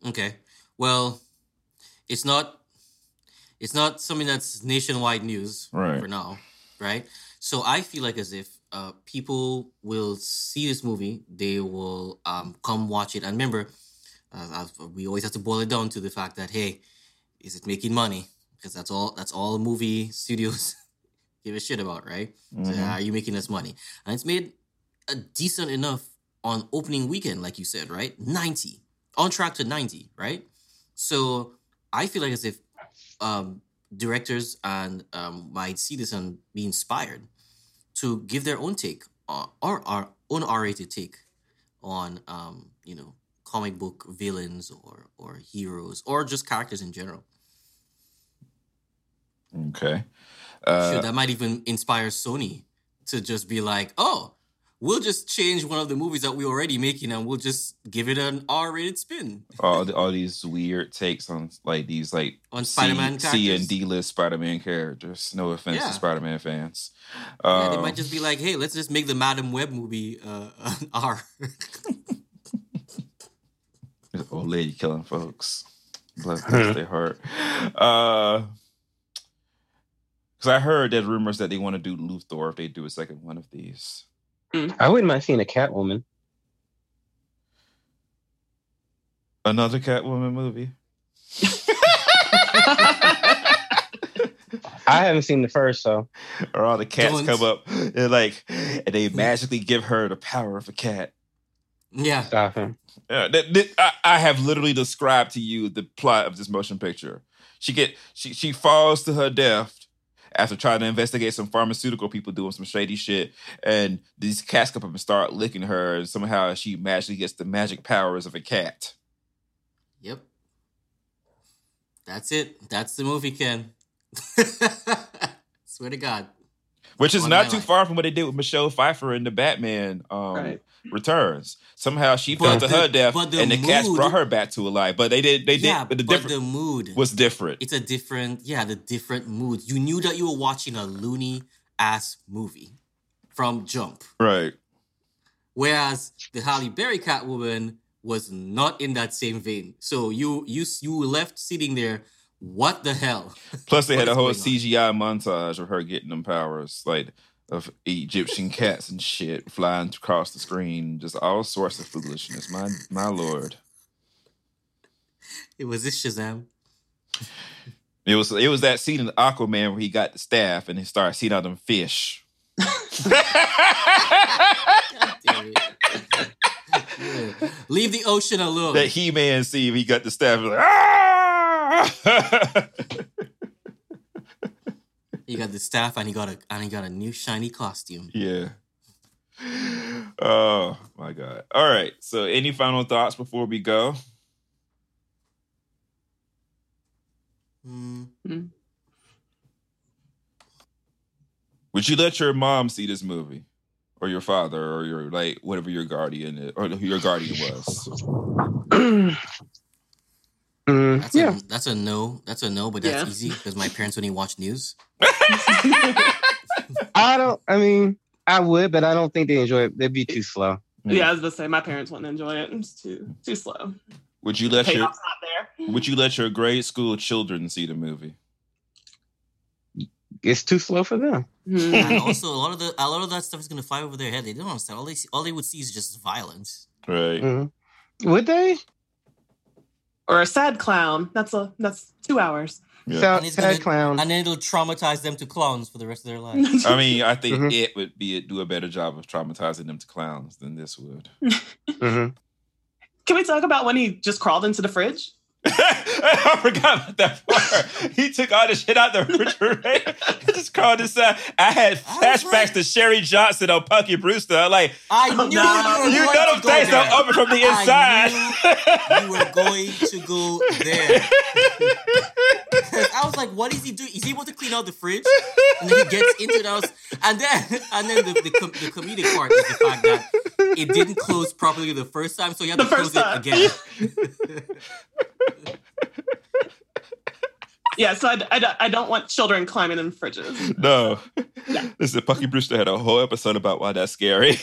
Okay, well, it's not it's not something that's nationwide news right. for now, right? So I feel like as if uh, people will see this movie, they will um, come watch it, and remember, uh, we always have to boil it down to the fact that hey, is it making money? Because that's all that's all movie studios give a shit about, right? Mm-hmm. So, are you making this money? And it's made a decent enough on opening weekend, like you said, right? 90. On track to 90, right? So I feel like as if um, directors and um, might see this and be inspired to give their own take uh, or our own R-rated take on um, you know comic book villains or or heroes or just characters in general. Okay. Uh, Sure, that might even inspire Sony to just be like, oh, we'll just change one of the movies that we're already making and we'll just give it an R-rated spin. all the, all these weird takes on like these like On Spider-Man C, C and D list Spider-Man characters. No offense Yeah. to Spider-Man fans. Yeah, they might um, just be like, hey, let's just make the Madame Web movie uh, an R. old lady killing folks. Bless, bless their heart. Uh, because I heard there's rumors that they want to do Luthor if they do a second one of these. Mm. I wouldn't mind seeing a Catwoman. Another Catwoman movie. I haven't seen the first, so. Or all the cats Don't. come up and like, and they magically give her the power of a cat. Yeah. Stop him. Yeah, that, that, I, I have literally described to you the plot of this motion picture. She get she she falls to her death after trying to investigate some pharmaceutical people doing some shady shit. And these cats come up and start licking her, and somehow she magically gets the magic powers of a cat. Yep. That's it. That's the movie, Ken. Swear to God. Which is On not too life. far from what they did with Michelle Pfeiffer in the Batman um, right. Returns. Somehow she fell to her death, but the and the cats brought her back to life. But they did. They yeah, did. But the but the mood was different. it's a different yeah the different mood you knew that you were watching a loony ass movie from jump right. whereas the Halle Berry Catwoman was not in that same vein so you you you were left sitting there what the hell Plus, they had a whole going on? CGI montage of her getting them powers, like of Egyptian cats and shit flying across the screen, just all sorts of foolishness. My my lord. it was this Shazam It was it was that scene in Aquaman where he got the staff and he started seeing all them fish. Yeah. leave the ocean alone that He Man scene, he got the staff. Like, ah! he got the staff and he got a and he got a new shiny costume yeah. Oh my god! All right. So, any final thoughts before we go? Hmm. Would you let your mom see this movie, or your father, or your like whatever your guardian is, or who your guardian was? Mm, That's yeah. a that's a no. That's a no, but that's Yeah. easy because my parents only watch news. I don't. I mean, I would, but I don't think they enjoy it. They'd be too slow. yeah, I was gonna say my parents wouldn't enjoy it. It's too too slow. Would you let your Payoff's not there. Would you let your grade school children see the movie? It's too slow for them. Hmm. And also, a lot of the a lot of that stuff is gonna fly over their head. They don't understand. All they see, all they would see is just violence. Right. Mhm. Would they? Or a sad clown. That's a that's two hours. Yeah. Sad, And sad gonna- clown. And then it'll traumatize them to clowns for the rest of their lives. I mean, I think Mhm. it would be do a better job of traumatizing them to clowns than this would. Mhm. Can we talk about when he just crawled into the fridge? I forgot about that part. He took all the shit out the refrigerator. He just crawled inside. I had I flashbacks like- to Cherie Johnson on Punky Brewster. I'm like, I knew no. you you were know going them to things there. don't open from the I inside. You were going to go there. I was like, what is he doing? Is he able to clean out the fridge? And then he gets into the house. And then and then the, the, com- the comedic part is the fact that it didn't close properly the first time, so you had The to close time. it again. Yeah, so I, I, I don't want children climbing in fridges. no. Yeah. Listen, Punky Brewster had a whole episode about why that's scary.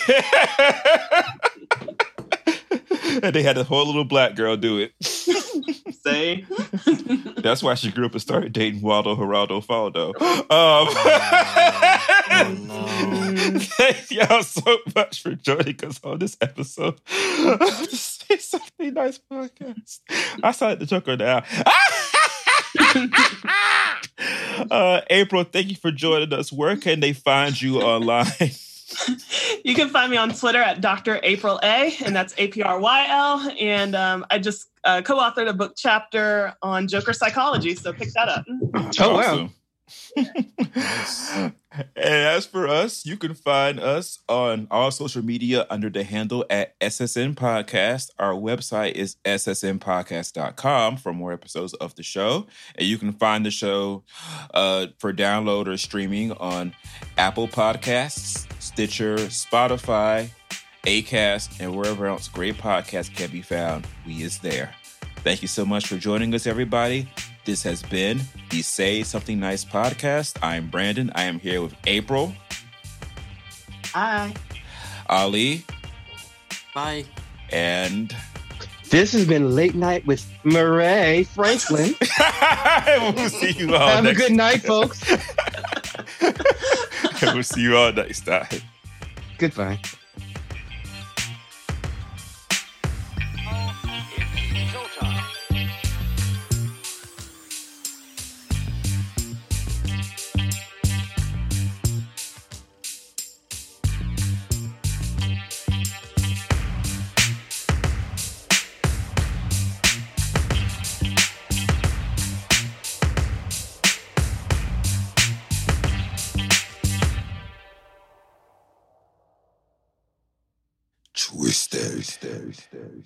and they had a whole little black girl do it. Say, That's why she grew up and started dating Waldo Geraldo Faldo. Um, Oh, no. Thank y'all so much for joining us on this episode of the Something Nice podcast. I started the joke now. uh, Apryl, thank you for joining us. Where can they find you online? you can find me on Twitter at Dr. Apryl A, and that's A P R Y L. And um, I just uh, co-authored a book chapter on Joker psychology, so pick that up. Oh, wow. and as for us, you can find us on all social media under the handle at SSN Podcast. Our website is ssnpodcast.com for more episodes of the show. And you can find the show uh, for download or streaming on Apple Podcasts, Stitcher, Spotify, Acast, and wherever else great podcasts can be found. We is there. Thank you so much for joining us, everybody. This has been the Say Something Nice podcast. I'm Brandon. I am here with Apryl, Bye. Ali, Bye. and This has been Late Night with Murray Franklin. we'll see you all Have a next good night, folks. we'll see you all next time. Goodbye. Twisted.